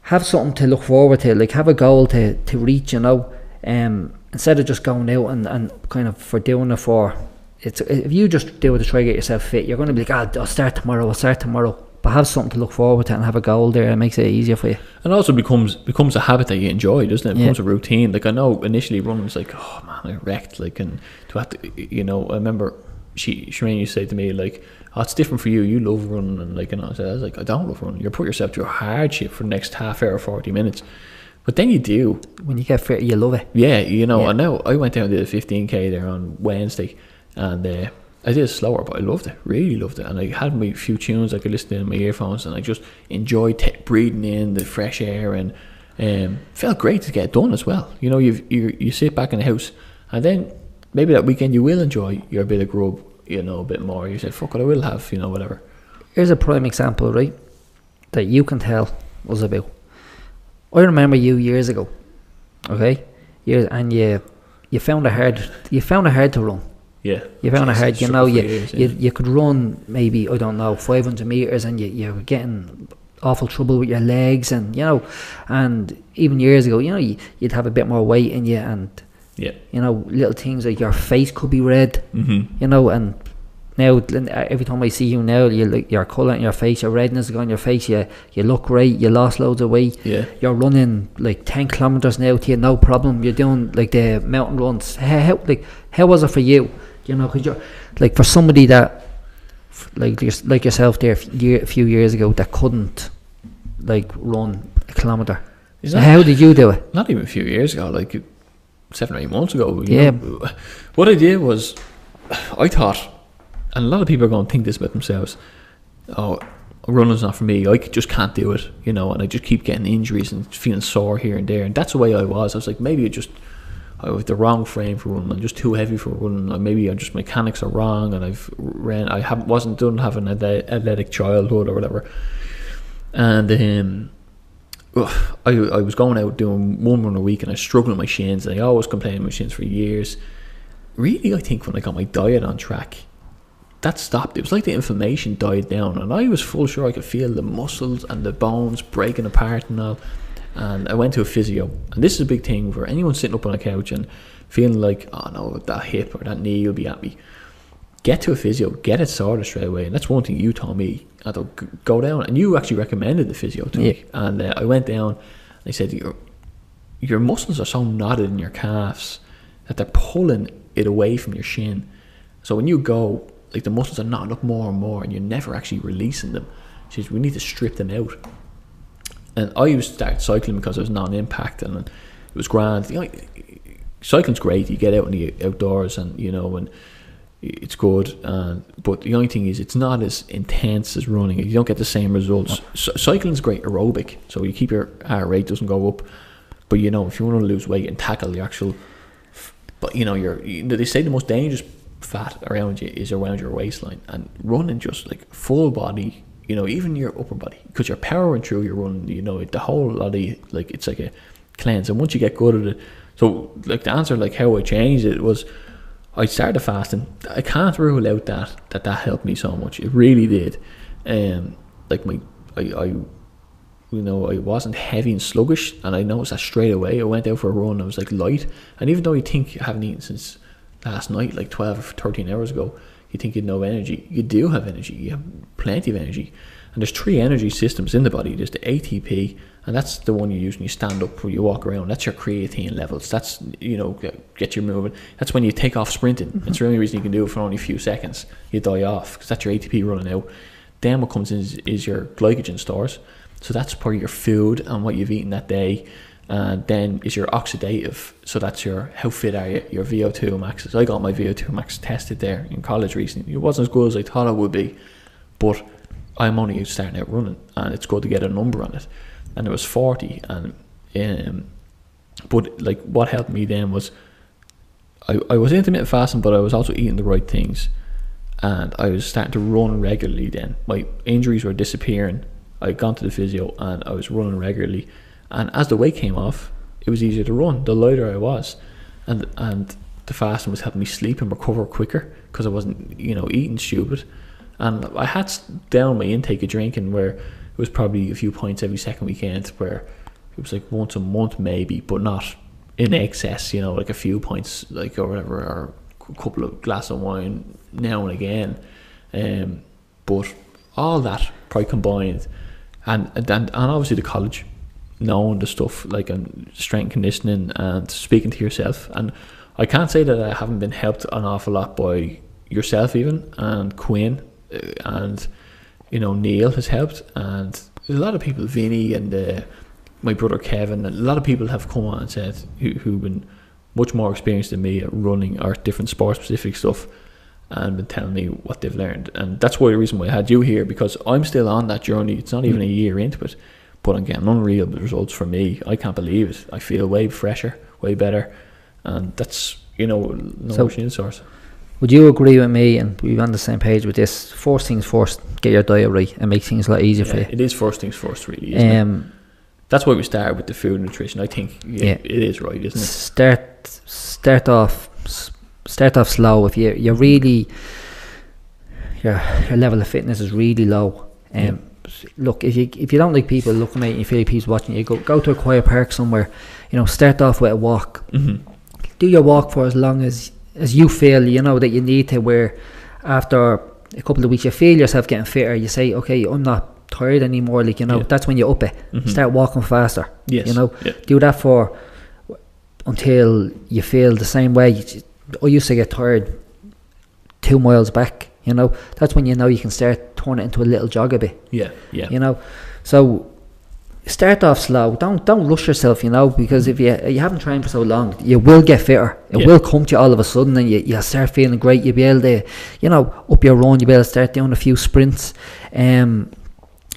Speaker 3: have something to look forward to, like have a goal to, to reach, you know. Um, instead of just going out and, and kind of for doing it for, it's if you just do it to try to get yourself fit, you're going to be like, ah, I'll start tomorrow, I'll start tomorrow. But have something to look forward to and have a goal there. It makes it easier for you.
Speaker 2: and also becomes becomes a habit that you enjoy, doesn't it? It
Speaker 3: Yeah.
Speaker 2: becomes a routine. Like I know initially running was like, oh man, I wrecked. Like and to have to, you know, I remember she Shireen used to say to me like, oh, it's different for you. You love running, and like, and I said, I was like, I don't love running. You're put yourself through hardship for the next half hour, forty minutes. But then you do,
Speaker 3: When you get fit, you love it.
Speaker 2: Yeah, you know,
Speaker 3: Yeah.
Speaker 2: I know. I went down to the 15k there on Wednesday, and uh, I did it slower, but I loved it. Really loved it, and I had my few tunes I could listen to in my earphones, and I just enjoyed t- breathing in the fresh air, and um, felt great to get it done as well. You know, you you you sit back in the house, and then maybe that weekend you will enjoy your bit of grub, you know, a bit more. You say, "Fuck it, I will have," you know, whatever.
Speaker 3: Here's a prime example, right? That you can tell us about. I remember you years ago, okay? Years, and you you found it hard. You found it hard to run.
Speaker 2: Yeah,
Speaker 3: You found it
Speaker 2: Jeez,
Speaker 3: hard. You know, you,
Speaker 2: years,
Speaker 3: you
Speaker 2: yeah.
Speaker 3: you could run maybe I don't know 500 meters, and you you were getting awful trouble with your legs, and you know, and even years ago, you know, you, you'd have a bit more weight in you, and
Speaker 2: yeah.
Speaker 3: you know, little things like your face could be red
Speaker 2: Mm-hmm.
Speaker 3: you know, and now every time I see you now, you look your colour in your face, your redness is on your face. You you look great. You lost loads of weight.
Speaker 2: Yeah.
Speaker 3: You're running like ten kilometers now to you, no problem. You're doing like the mountain runs. How, how like how was it for you? You know, because you're like for somebody that like like yourself there a few years ago that couldn't like run a kilometer. How did you do it?
Speaker 2: not even a few years ago, like seven or eight months ago.
Speaker 3: Yeah.
Speaker 2: know. What I did was, I thought, and a lot of people are going to think this about themselves. Oh, running's not for me. I just can't do it, you know. And I just keep getting injuries and feeling sore here and there. And that's the way I was. I was like, maybe it just I have the wrong frame for running. I'm just too heavy for running. Or maybe I just mechanics are wrong, and I've ran. I haven't wasn't done having an athletic childhood or whatever. And um, ugh, I I was going out doing one run a week, and I was struggling with my shins. And I always complained with my shins for years. Really, I think when I got my diet on track, that stopped. It was like the inflammation died down, and I was full sure I could feel the muscles and the bones breaking apart and all. And I went to a physio, and this is a big thing for anyone sitting up on a couch and feeling like, oh no, that hip or that knee will be at me. Get to a physio, get it sorted straight away, and that's one thing you told me. I thought "G- go down, and you actually recommended the physio to me, and uh, I went down. And they said your your muscles are so knotted in your calves that they're pulling it away from your shin. So when you go, like the muscles are knotting up more and more, and you're never actually releasing them. She says we need to strip them out. And I used to start cycling because it was non-impact and it was grand. You know, cycling's great. You get out in the outdoors and you know and it's good. And but the only thing is, it's not as intense as running. You don't get the same results. C- cycling's great aerobic, so you keep your heart rate doesn't go up. But you know, if you want to lose weight and tackle the actual, but you know, you're you know, they say the most dangerous fat around you is around your waistline, and running just like full body. You know, even your upper body, because you're powering through your run. You know, the whole lot of like it's like a cleanse, and once you get good at it, so like the answer, like how I changed it was. I started fasting. I can't rule out that that that helped me so much. It really did. Um, like my, I, I, you know, I wasn't heavy and sluggish, and I noticed that straight away. I went out for a run. I was like light, and even though you think you haven't eaten since last night, like twelve or thirteen hours ago, you think you'd no energy. You do have energy. You have plenty of energy, and there's three energy systems in the body. There's the ATP, and that's the one you use when you stand up or you walk around. That's your creatine levels. That's you know get, you moving. That's when you take off sprinting. Mm-hmm. It's the only reason you can do it for only a few seconds. You die off because that's your ATP running out. Then what comes in is, is your glycogen stores. So that's part of your food and what you've eaten that day. And then is your oxidative. So that's your how fit are you? Your VO2 max. I got my VO2 max tested there in college recently. It wasn't as good as I thought it would be, but I'm only starting out running, and it's good to get a number on it. And it was 40, and um, but like what helped me then was I, I was intermittent fasting, but I was also eating the right things, and I was starting to run regularly. Then my injuries were disappearing. I had gone to the physio, and I was running regularly. And as the weight came off, it was easier to run. The lighter I was, and and the fasting was helping me sleep and recover quicker because I wasn't you know eating stupid. And I had down my intake of drinking where it was probably a few points every second weekend, where it was like once a month maybe, but not in excess. You know, like a few points like or whatever, or a couple of glass of wine now and again. Um, but all that probably combined, and and and obviously the college, knowing the stuff like and strength conditioning and speaking to yourself, and I can't say that I haven't been helped an awful lot by yourself even and Quinn uh, and you know Neil has helped and a lot of people Vinny and uh, my brother Kevin and a lot of people have come on and said who who've been much more experienced than me at running or different sport specific stuff and been telling me what they've learned. And that's why the reason why I had you here because I'm still on that journey. It's not even a year into it but I'm unreal results for me I can't believe it I feel way fresher way better and that's you know no
Speaker 3: So-
Speaker 2: machine source
Speaker 3: Would you agree with me and we're on the same page with this? First things first, get your diet right and make things a lot easier for you.
Speaker 2: it is first things first really isn't it?
Speaker 3: Um,
Speaker 2: that's why we started with the food and nutrition I think yeah,
Speaker 3: Yeah.
Speaker 2: it is right isn't it
Speaker 3: start start off start off slow. If you you're really your your level of fitness is really low. Um, look if you if you don't like people looking at you, you feel like people watching you, go go to a quiet park somewhere. You know, start off with a walk.
Speaker 2: hmm
Speaker 3: do your walk for as long as as you feel you know that you need to where after a couple of weeks you feel yourself getting fitter you say okay i'm not tired anymore like you know
Speaker 2: Yeah.
Speaker 3: that's when you up it
Speaker 2: Mhm.
Speaker 3: start walking faster
Speaker 2: yes
Speaker 3: you know
Speaker 2: yeah.
Speaker 3: do that for until you feel the same way i used to get tired two miles back You know, that's when you know you can start turning it into a little jog a bit.
Speaker 2: Yeah, yeah.
Speaker 3: You know, so start off slow. Don't don't rush yourself. You know, because if you you haven't trained for so long, you will get fitter. It
Speaker 2: Yeah.
Speaker 3: will come to you all of a sudden, and you you'll start feeling great. You'll be able to, you know, up your run. You'll be able to start doing a few sprints. Um,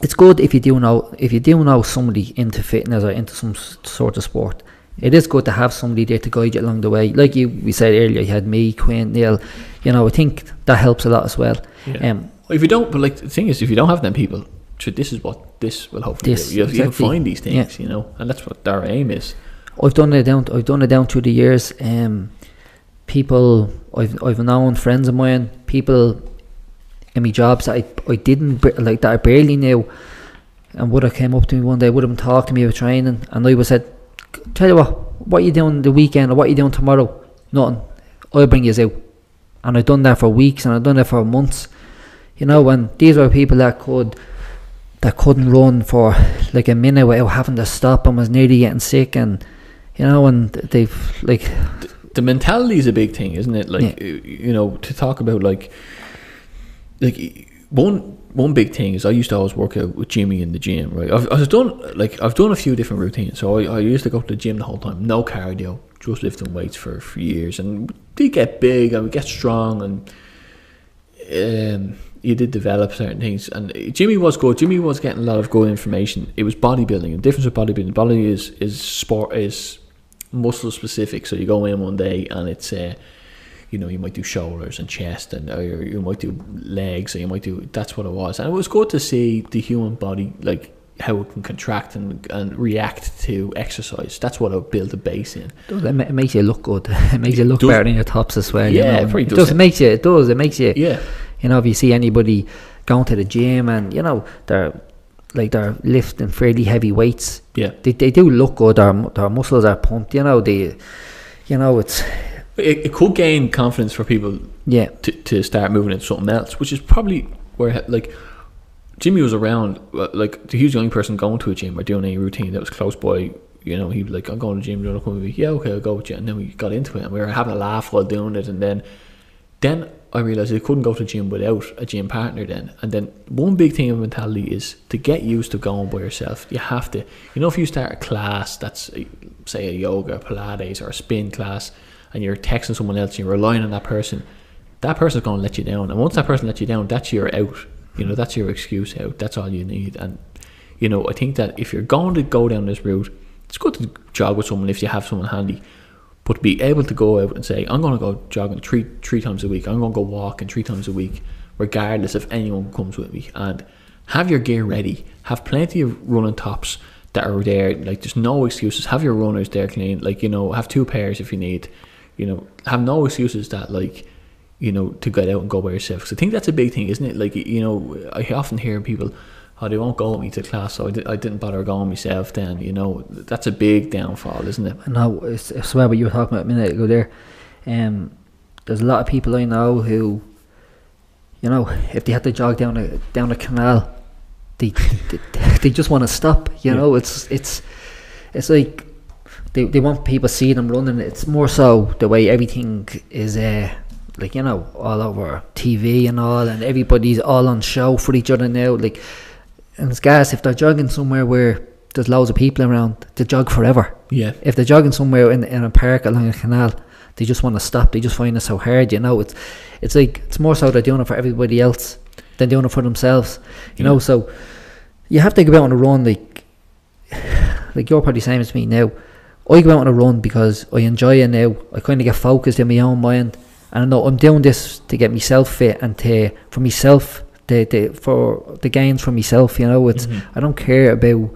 Speaker 3: it's good if you do know if you do know somebody into fitness or into some sort of sport. It is good to have somebody there to guide you along the way. Like you, we said earlier, you had me, Quinn, Neil. You know, I think that helps a lot as well.
Speaker 2: Yeah.
Speaker 3: Um,
Speaker 2: if you don't, but like the thing is, if you don't have them people, so this is what this will hopefully
Speaker 3: This,
Speaker 2: do. You, you can find these
Speaker 3: Yeah.
Speaker 2: things, you know, and that's what our aim is.
Speaker 3: I've done it down. I've done it down through the years. Um, people I've I've known friends of mine, people in my jobs I I didn't like that I barely knew, and would have came up to me one day, would have talked to me about training, and I would said, "Tell you what, what are you doing the weekend or what are you doing tomorrow? Nothing. I'll bring you out." And I've done that for weeks, and I've done it for months. You know, when these were people that could that couldn't run for like a minute without having to stop and was nearly getting sick and you know and they've like
Speaker 2: The mentality is a big thing, isn't it? Like
Speaker 3: Yeah.
Speaker 2: you know, to talk about like like one one big thing is I used to always work out with Jimmy in the gym, right? I've, I've done like I've done a few different routines. So I, I used to go to the gym the whole time, no cardio, just lifting weights for, for years, and we get big and we get strong, and um, you did develop certain things. And Jimmy was good. Jimmy was getting a lot of good information. It was bodybuilding. The difference with bodybuilding, body is is sport is muscle specific. So you go in one day and it's uh, you know you might do shoulders and chest and or you might do legs or you might do that's what it was. And it was good to see the human body like how it can contract and, and react to exercise. That's what it built a base in.
Speaker 3: It, it makes you look good. It makes you look
Speaker 2: does-
Speaker 3: better in your tops as well you
Speaker 2: Yeah,
Speaker 3: know,
Speaker 2: it
Speaker 3: and
Speaker 2: probably
Speaker 3: it
Speaker 2: does.
Speaker 3: does it. makes you it does it makes you
Speaker 2: yeah.
Speaker 3: you know if you see anybody going to the gym and you know they're like they're lifting fairly heavy weights
Speaker 2: yeah.
Speaker 3: they, they do look good. Their, their muscles are pumped you know they you know it's
Speaker 2: it, it could gain confidence for people
Speaker 3: yeah
Speaker 2: to, to start moving into something else, which is probably where like Jimmy was around. uh, Like he was the only person going to a gym or doing any routine that was close by. You know, he'd be like, "I'm going to the gym. Do you want to come with me?" Yeah, okay, I'll go with you. And then we got into it, and we were having a laugh while doing it. And then, then I realized I couldn't go to the gym without a gym partner. Then, and then one big thing of mentality is to get used to going by yourself. You have to, you know, if you start a class that's say a yoga, Pilates, or a spin class, and you're texting someone else, and you're relying on that person that person's going to let you down. And once that person lets you down, that's your out. You know, that's your excuse out. That's all you need. And, you know, I think that if you're going to go down this route, it's good to jog with someone if you have someone handy. But be able to go out and say, I'm going to go jogging three three times a week. I'm going to go walking three times a week, regardless if anyone comes with me. And have your gear ready. Have plenty of running tops that are there. Like, there's no excuses. Have your runners there clean. Like, you know, have two pairs if you need. You know, have no excuses that, like, you know, to get out and go by yourself. Because I think that's a big thing, isn't it? Like, you know, I often hear people, oh, they won't go with me to class, so I, di- I didn't bother going myself then, you know. That's a big downfall, isn't it?
Speaker 3: No, it's, I swear what you were talking about a minute ago there. Um, there's a lot of people I know who, you know, if they had to jog down a down a canal, they they, they just want to stop. You
Speaker 2: Yeah.
Speaker 3: know, it's it's it's like they they want people to see them running. It's more so the way everything is. Uh, like you know, all over TV and all, and everybody's all on show for each other now. Like, and it's gas if they're jogging somewhere where there's loads of people around, they jog forever
Speaker 2: Yeah.
Speaker 3: if they're jogging somewhere in, in a park along a canal, they just want to stop. They just find it so hard, you know. It's it's like it's more so they're doing it for everybody else than doing it for themselves, you know. So you have to go out on a run, like like you're probably same as me now. I go out on a run because I enjoy it now. I kind of get focused in my own mind, and I know I'm doing this to get myself fit and to for myself, the, the for the gains for myself. You know, it's
Speaker 2: Mhm.
Speaker 3: I don't care about.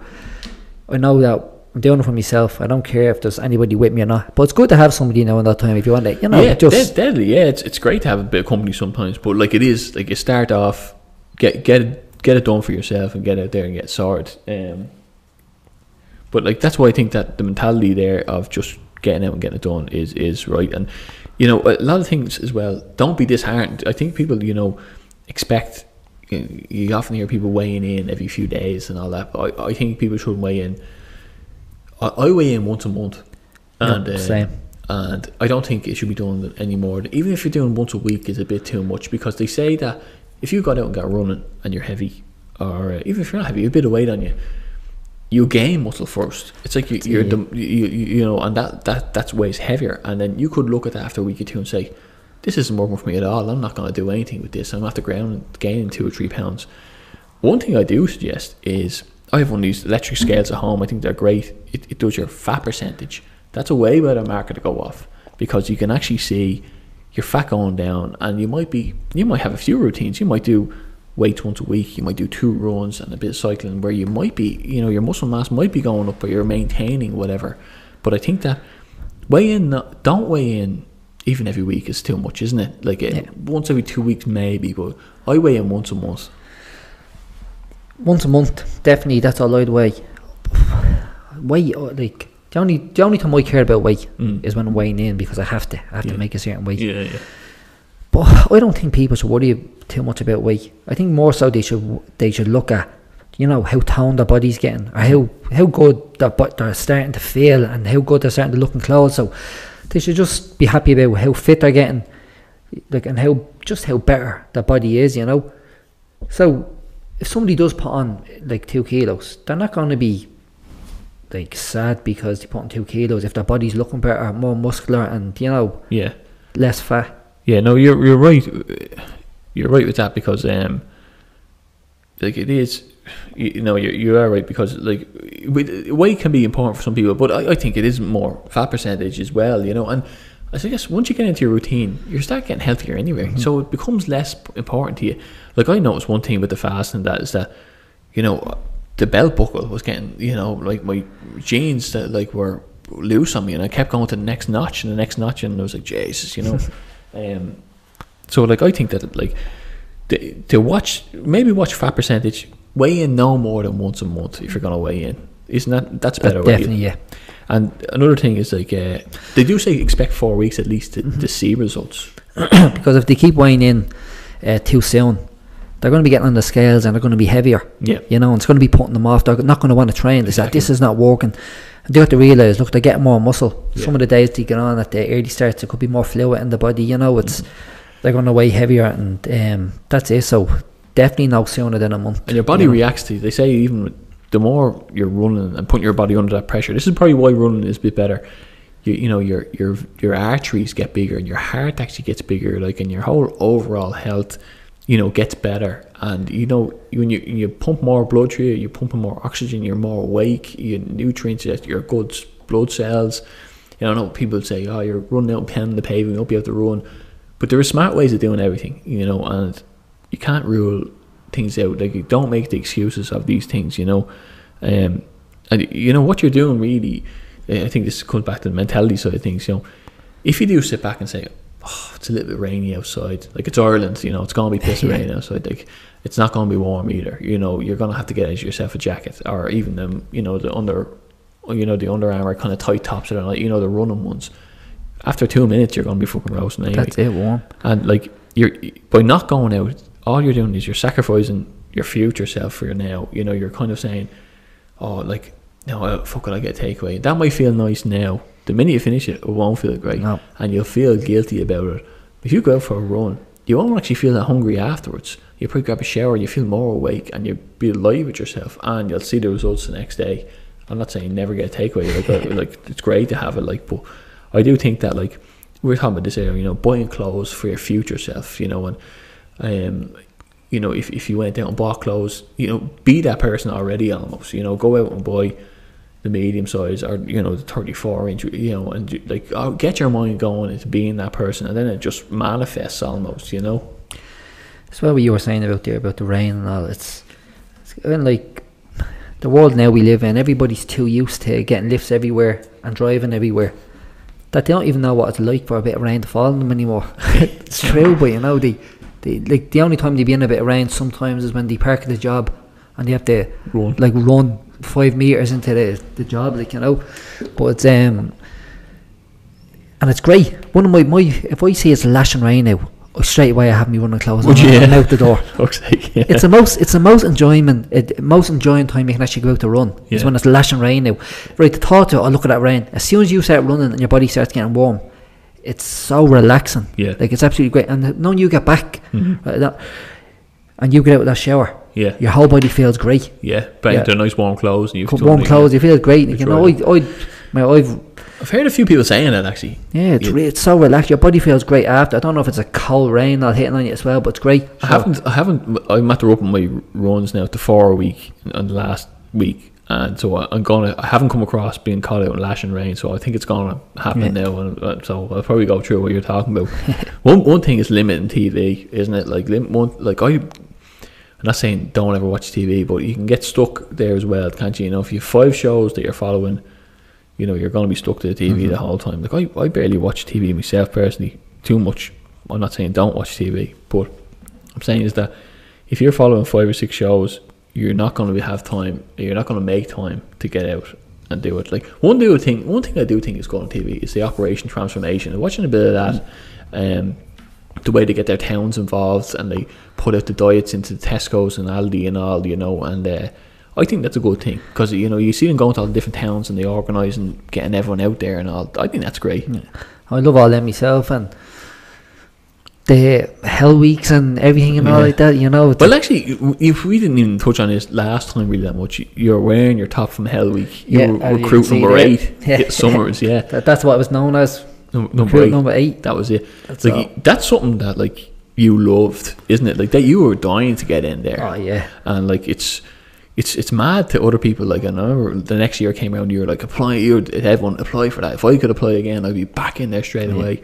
Speaker 3: I know that I'm doing it for myself. I don't care if there's anybody with me or not. But it's good to have somebody now in that time if you want to, you know,
Speaker 2: yeah,
Speaker 3: just
Speaker 2: dead- deadly. Yeah, it's it's great to have a bit of company sometimes, but like it is like you start off, get get it, get it done for yourself and get out there and get sorted. Um, but like that's why I think that the mentality there of just getting out and getting it done is is right. And you know a lot of things as well. Don't be disheartened. I think people you know expect. You, often hear people weighing in every few days and all that. But I, I think people should weigh in. I, I weigh in once a month, and uh,
Speaker 3: same.
Speaker 2: and I don't think it should be done anymore. Even if you're doing once a week, is a bit too much because they say that if you got out and got running and you're heavy, or uh, even if you're not heavy, a bit of weight on you, you gain muscle first. It's like you, you're the, you, you you know, and that that that's weighs heavier. And then you could look at that after a week or two and say, "This isn't working for me at all. I'm not going to do anything with this. I'm off the ground and gaining two or three pounds." One thing I do suggest is I have one of these electric scales at home. I think they're great. It, it does your fat percentage. That's a way better marker to go off because you can actually see your fat going down, and you might be you might have a few routines. You might do weights once a week. You might do two runs and a bit of cycling, where you might be you know your muscle mass might be going up, but you're maintaining whatever. But I think that weigh in, don't weigh in even every week is too much, isn't it? Like uh,
Speaker 3: Yeah.
Speaker 2: once every two weeks maybe, but I weigh in once a month.
Speaker 3: once a month, definitely. That's all I'd weigh. Weight, uh, like the only the only time I care about weight
Speaker 2: Mm.
Speaker 3: is when I'm weighing in because I have to. I have
Speaker 2: Yeah.
Speaker 3: to make a certain weight.
Speaker 2: Yeah, yeah.
Speaker 3: But I don't think people should worry too much about weight. I think more so they should they should look at you know how toned their body's getting or how how good their but they're starting to feel and how good they're starting to look in clothes. So they should just be happy about how fit they're getting, like and how just how better their body is. You know. So if somebody does put on like two kilos, they're not going to be like sad because they put on two kilos if their body's looking better, more muscular, and you know
Speaker 2: Yeah.
Speaker 3: less fat.
Speaker 2: Yeah, no, you're you're right. You're right with that because um, like it is, you, know, you you are right because like weight can be important for some people, but I, I think it is more fat percentage as well. You know, and I guess once you get into your routine, you start getting healthier anyway, so it becomes less important to you. Like I noticed one thing with the fasting that is that, you know, the belt buckle was getting, you know, like my jeans that like were loose on me, and I kept going to the next notch and the next notch, and I was like, Jesus, you know. um, so like I think that like to, watch maybe watch fat percentage weigh in no more than once a month if you're gonna weigh in. Isn't that that's
Speaker 3: That
Speaker 2: better? way?
Speaker 3: definitely, yeah.
Speaker 2: And another thing is like uh, they do say expect four weeks at least to,
Speaker 3: Mm-hmm.
Speaker 2: to see results.
Speaker 3: because if they keep weighing in uh, too soon, they're going to be getting on the scales and they're going to be heavier.
Speaker 2: Yeah.
Speaker 3: You know, and it's going to be putting them off. They're not going to want to train. Say,
Speaker 2: Exactly.
Speaker 3: this is not working. And they have to realise, look, they're getting more muscle.
Speaker 2: Yeah.
Speaker 3: Some of the days they get on at the early starts, there could be more fluid in the body. You know, it's they're going to weigh heavier, and um, that's it. So definitely no sooner than a month.
Speaker 2: And your body
Speaker 3: you know.
Speaker 2: reacts to. They say even the more you're running and putting your body under that pressure. This is probably why running is a bit better. You, you know your your your arteries get bigger and your heart actually gets bigger. Like and your whole overall health, you know, gets better. And you know when you you pump more blood through you, you're pumping more oxygen. You're more awake. You nutrients. Your good blood cells. You know, I know people say, "Oh, you're running out and pounding the pavement up. You have to run," but there are smart ways of doing everything. You know, and you can't rule things out. Like you don't make the excuses of these things, you know. Um, and you know what you're doing really. I think this comes back to the mentality side of things. You know, if you do sit back and say, "Oh, it's a little bit rainy outside," like it's Ireland, you know, it's gonna be pissing
Speaker 3: Yeah.
Speaker 2: rain outside. Like it's not gonna be warm either. You know, you're gonna have to get yourself a jacket or even them, you know, the under, you know, the Under Armour kind of tight tops that are like, you know, the running ones. After two minutes, you're gonna be fucking roasting anyway.
Speaker 3: That's it, warm.
Speaker 2: And like you're by not going out, all you're doing is you're sacrificing your future self for your now. You know, you're kind of saying, "Oh, like no, uh, fuck it, I get a takeaway." That might feel nice now. The minute you finish it, it won't feel great,
Speaker 3: No.
Speaker 2: and you'll feel guilty about it. If you go out for a run, you won't actually feel that hungry afterwards. You probably grab a shower, and you feel more awake, and you'll be alive with yourself, and you'll see the results the next day. I'm not saying never get a takeaway. Like, like it's great to have it, like, but I do think that like we're talking about this area, you know, buying clothes for your future self, you know, and um, you know, if if you went out and bought clothes, you know, be that person already almost, you know, go out and buy the medium size or you know the 34 inch you know and like oh, get your mind going into being that person and then it just manifests almost you know
Speaker 3: It's what you were saying about there about the rain and all. It's, it's of like the world now we live in. Everybody's too used to getting lifts everywhere and driving everywhere they don't even know what it's like for a bit of rain to fall on them anymore. it's true, but you know they, they like the only time they be in a bit of rain sometimes is when they park at the job and they have to
Speaker 2: Run.
Speaker 3: like run five meters into the, the job, like you know. But it's um and it's great. One of my, my if I see it's lashing rain out, straight away I have me running clothes
Speaker 2: Would
Speaker 3: on
Speaker 2: you?
Speaker 3: I'm out the door.
Speaker 2: Fuck's sake. Yeah.
Speaker 3: It's the most it's the most enjoyment it, most enjoying time you can actually go out to run. Is when it's lashing rain now. Right, the thought of oh look at that rain. As soon as you start running and your body starts getting warm, it's so relaxing.
Speaker 2: Yeah.
Speaker 3: Like it's absolutely great. And knowing you get back
Speaker 2: Mhm.
Speaker 3: uh, that, and you get out of that shower,
Speaker 2: yeah.
Speaker 3: your whole body feels great.
Speaker 2: Yeah. Back
Speaker 3: Yeah.
Speaker 2: into nice warm clothes. And you've
Speaker 3: Warm clothes,
Speaker 2: yeah.
Speaker 3: you feel great.
Speaker 2: It's
Speaker 3: You know,
Speaker 2: right.
Speaker 3: I, I, my, I've
Speaker 2: I've heard a few people saying that actually.
Speaker 3: yeah, it's re- it's so relaxed. Your body feels great after. I don't know if it's a cold rain not hitting on you as well, but it's great.
Speaker 2: I
Speaker 3: So-
Speaker 2: haven't. I haven't. I'm at the up my runs now to four a week and last week, and so I- I'm gonna. I haven't come across being caught out in lashing rain, so I think it's gonna happen
Speaker 3: Yeah.
Speaker 2: now. And uh, so I'll probably go through what you're talking about. one one thing is limiting TV, isn't it? Like lim- one like I. I'm not saying don't ever watch TV, but you can get stuck there as well, can't you? You know, if you have five shows that you're following, you know, you're going to be stuck to the TV the whole time. Like I, I barely watch TV myself personally, too much. I'm not saying don't watch TV, but I'm saying is that if you're following five or six shows, you're not going to be have time. You're not going to make time to get out and do it. Like one do thing, one thing I do think is going on TV is the Operation Transformation. Watching a bit of that, um, the way they get their towns involved and they put out the diets into the Tesco's and Aldi and all, you know, and uh, I think that's a good thing because you know you see them going to all the different towns and they organise and getting everyone out there and all. I think that's great.
Speaker 3: I love all them myself and the hell weeks and everything and all like that. You know,
Speaker 2: Well, actually, if we didn't even touch on this last time really that much, you're wearing your top from Hell Week. You
Speaker 3: Yeah,
Speaker 2: were recruit number
Speaker 3: there.
Speaker 2: eight,
Speaker 3: Yeah.
Speaker 2: Summers, yeah,
Speaker 3: that, that's what it was known as.
Speaker 2: Num- number eight.
Speaker 3: number eight.
Speaker 2: That was it.
Speaker 3: That's
Speaker 2: like
Speaker 3: all.
Speaker 2: that's something that like you loved, isn't it? Like that you were dying to get in there.
Speaker 3: Oh yeah,
Speaker 2: and like it's it's it's mad to other people. Like I know the next year came around, you were like apply, you everyone apply for that. If I could apply again, I'd be back in there straight away.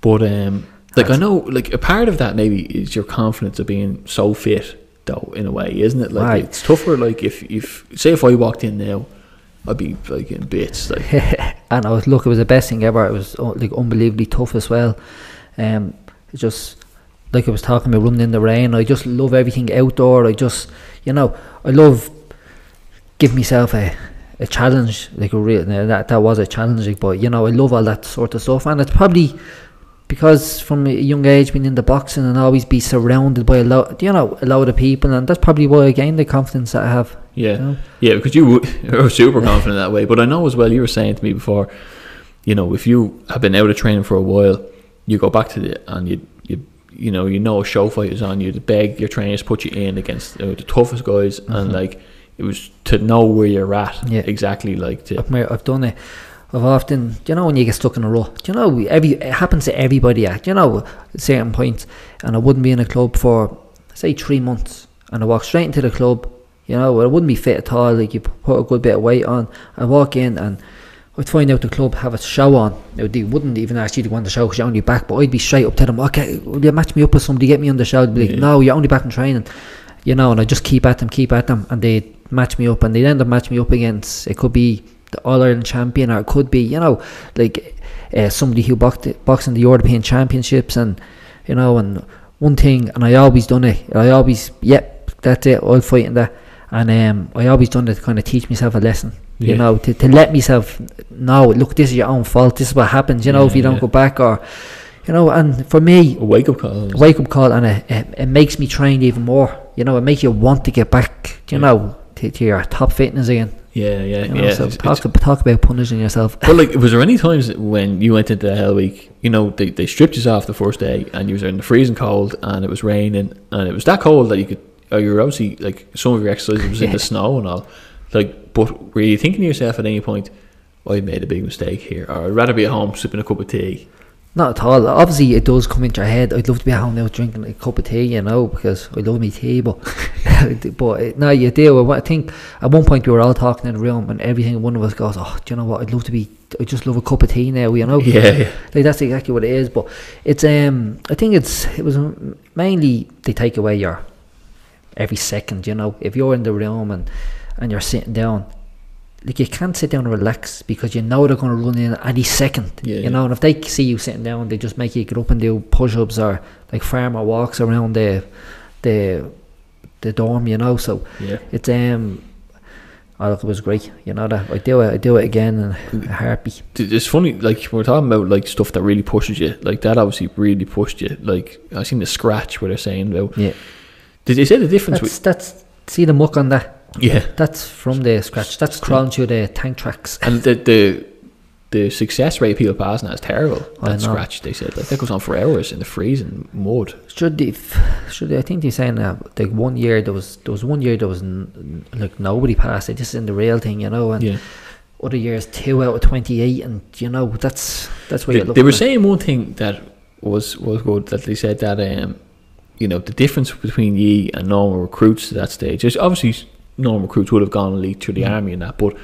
Speaker 2: But um, like I know, like a part of that maybe is your confidence of being so fit, though, in a way, isn't it? Like
Speaker 3: Right.
Speaker 2: it's tougher. Like if if say if I walked in now, I'd be like in bits. Like
Speaker 3: and I was look, it was the best thing ever. It was uh, like unbelievably tough as well. Um, it just like I was talking about running in the rain. I just love everything outdoor. I just, you know, I love give myself a a challenge. Like a real that that was a challenge, like, but you know, I love all that sort of stuff, and it's probably because from a young age being in the boxing and always be surrounded by a lot, you know, a lot of people, and that's probably why I gained the confidence that I have.
Speaker 2: Yeah,
Speaker 3: you know?
Speaker 2: yeah, because you were super confident that way. But I know as well. You were saying to me before, you know, if you have been out of training for a while, you go back to it and you you know you know a show fight is on you. The beg your trainers put you in against you know, the toughest guys, and mm-hmm. like it was to know where you're at
Speaker 3: Yeah.
Speaker 2: exactly. Like to
Speaker 3: I've, I've done it. I've often, do you know, when you get stuck in a rut, do you know, every it happens to everybody at, you know, certain points, and I wouldn't be in a club for, say, three months, and I walk straight into the club, you know, I wouldn't be fit at all, like, you put a good bit of weight on, I walk in, and I'd find out the club have a show on, now, they wouldn't even ask you to go on the show because you're only back, but I'd be straight up to them, okay, will you match me up with somebody, get me on the show, They'd be like,
Speaker 2: Yeah.
Speaker 3: no, you're only back in training, you know, and I just keep at them, keep at them, and they'd match me up, and they'd end up matching me up against, it could be the All Ireland champion, or it could be, you know, like uh, somebody who boxed, in the European Championships, and you know, and one thing, and I always done it. I always, yep, that's it. I'll fight in that, and um, I always done it to kind of teach myself a lesson. You
Speaker 2: Yeah.
Speaker 3: know, to, to let myself know, look, this is your own fault. This is what happens. You know, if you don't
Speaker 2: yeah.
Speaker 3: go back, or you know, and for me,
Speaker 2: a wake up call.
Speaker 3: a wake up call, and it, it, it makes me train even more. You know, it makes you want to get back. You
Speaker 2: Yeah.
Speaker 3: know, to, to your top fitness again.
Speaker 2: Yeah, yeah,
Speaker 3: You know,
Speaker 2: yeah.
Speaker 3: so
Speaker 2: It's-
Speaker 3: talk,
Speaker 2: it's-
Speaker 3: talk about punishing yourself.
Speaker 2: But like, was there any times when you went into the Hell Week? You know, they, they stripped you off the first day, and you was in the freezing cold, and it was raining, and it was that cold that you could. Or you were obviously like some of your exercises was in the snow and all. Like, but were you thinking to yourself at any point, "I made a big mistake here," or "I'd rather be at home sipping a cup of tea"?
Speaker 3: Not at all. Obviously, it does come into your head. I'd love to be at home now drinking a cup of tea, you know, because I love me tea. But, but uh, no, you do. I think at one point we were all talking in the room, and everything. One of us goes, "Oh, do you know what? I'd love to be. I just love a cup of tea now, you know."
Speaker 2: Yeah, yeah.
Speaker 3: like that's exactly what it is. But it's um, I think it's it was mainly they take away your every second. You know, if you're in the room and and you're sitting down, like you can't sit down and relax because you know they're going to run in any second.
Speaker 2: Yeah,
Speaker 3: you
Speaker 2: yeah.
Speaker 3: know, and if they see you sitting down, they just make you get up and do push-ups or like farmer walks around the the the dorm. You know, so
Speaker 2: Yeah.
Speaker 3: it's um. Oh, look, it was great. You know that I do it. I do it again in a heartbeat.
Speaker 2: It's funny, like we're talking about like stuff that really pushes you. Like that obviously really pushed you. Like I seen the scratch where they're saying about.
Speaker 3: Yeah,
Speaker 2: Did they say the difference?
Speaker 3: that's that's see the muck on that.
Speaker 2: Yeah,
Speaker 3: That's from the scratch. That's crawling through the tank tracks.
Speaker 2: and the the the success rate of people passing that is terrible.
Speaker 3: I
Speaker 2: That
Speaker 3: know.
Speaker 2: scratch, they said, like that goes on for hours in the freezing mud.
Speaker 3: Should they? Should they, I think they're saying that like one year there was there was one year there was n- like nobody passed it. just is in the real thing, you know. And
Speaker 2: Yeah,
Speaker 3: other years two out of twenty eight, and you know that's that's where
Speaker 2: they, they were saying one thing that was was good that they said that um you know the difference between ye and normal recruits at that stage is obviously normal recruits would have gone elite through the
Speaker 3: Mm.
Speaker 2: army and that, but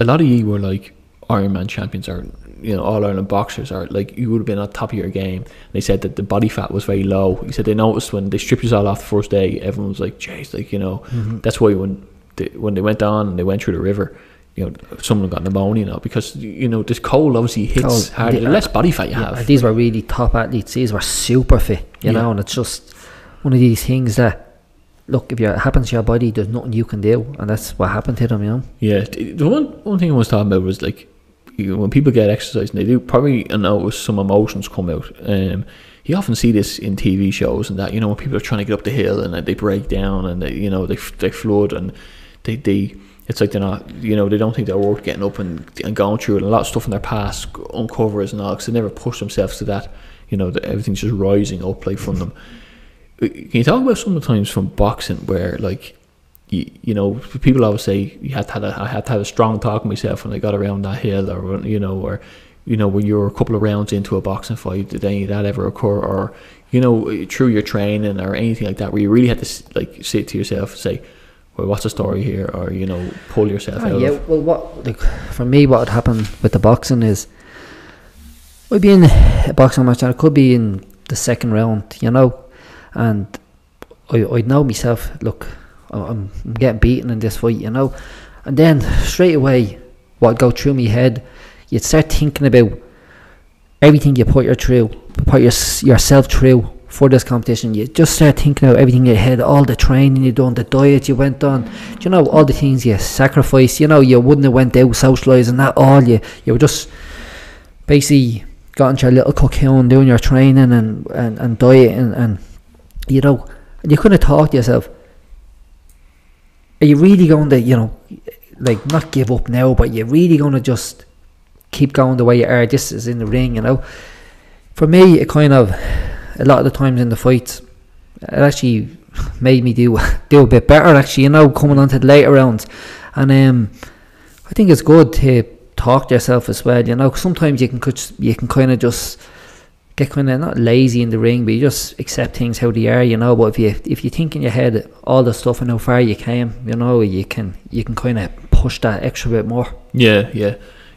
Speaker 2: a lot of you were like Ironman champions or you know all Ireland boxers or like you would have been on top of your game. And they said that the body fat was very low. He said they noticed when they stripped us all off the first day, everyone was like, "Jeez, like you know."
Speaker 3: Mhm.
Speaker 2: That's why when they, when they went on and they went through the river, you know, someone got pneumonia now because you know this cold obviously hits
Speaker 3: Cold.
Speaker 2: harder.
Speaker 3: The-
Speaker 2: The less body fat you
Speaker 3: Yeah,
Speaker 2: have.
Speaker 3: these were really top athletes. These were super fit, you
Speaker 2: Yeah.
Speaker 3: know. And it's just one of these things that look if it happens to your body, there's nothing you can do, and that's what happened to them, you know.
Speaker 2: Yeah, the one one thing I was talking about was like you know, when people get exercise and they do probably notice some emotions come out. Um, you often see this in TV shows and that you know when people are trying to get up the hill and they break down and they you know they they flood and they they it's like they're not you know they don't think they're worth getting up and, and going through and a lot of stuff in their past uncovers and all because they never push themselves to that you know that everything's just rising up like from them. Can you talk about sometimes from boxing where like you, you know people always say you had to have a, I had to have a strong talk with myself when I got around that hill or you know or you know when you're a couple of rounds into a boxing fight did any of that ever occur? Or you know through your training or anything like that where you really had to like sit to yourself and say well what's the story here? Or you know pull yourself
Speaker 3: Ah,
Speaker 2: out
Speaker 3: yeah,
Speaker 2: of
Speaker 3: well, what like for me, what would happen with the boxing is I'd be in a boxing match, and it could be in the second round, you know, and I, I'd know myself. Look, I'm, I'm getting beaten in this fight, you know, and then straight away, what go through my head, you'd start thinking about everything you put your through, put your, yourself through for this competition. You just start thinking about everything you had, all the training you done, the diet you went on, you know all the things you sacrificed. You know you wouldn't have went out socialising that all. You you were just basically got into your little cocoon doing your training and and, and diet and, and you know you couldn't talk to yourself. Are you really going to you know like not give up now, but you're really going to just keep going the way you are? This is in the ring, you know. For me, it kind of a lot of the times in the fights, it actually made me do do a bit better. Actually, you know, coming on to the later rounds, and um, I think it's good to talk to yourself as well. You know, sometimes you can you can kind of just get kind of not lazy in the ring, but you just accept things how they are. You know, but if you if you think in your head all the stuff and how far you came, you know, you can you can kind of push that extra bit more.
Speaker 2: Yeah, yeah.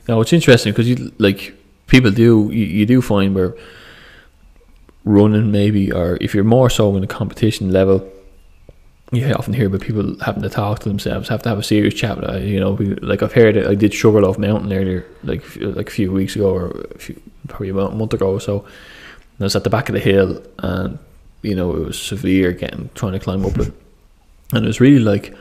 Speaker 2: No, it's interesting because you like people do you, you do find where running maybe or if you're more so in a competition level, you often hear about people having to talk to themselves, have to have a serious chat. Uh, you know, like I've heard it. I did Sugarloaf Mountain earlier, like like a few weeks ago or a few, probably about a month ago or so. And I was at the back of the hill, and you know it was severe getting trying to climb up it, and it was really like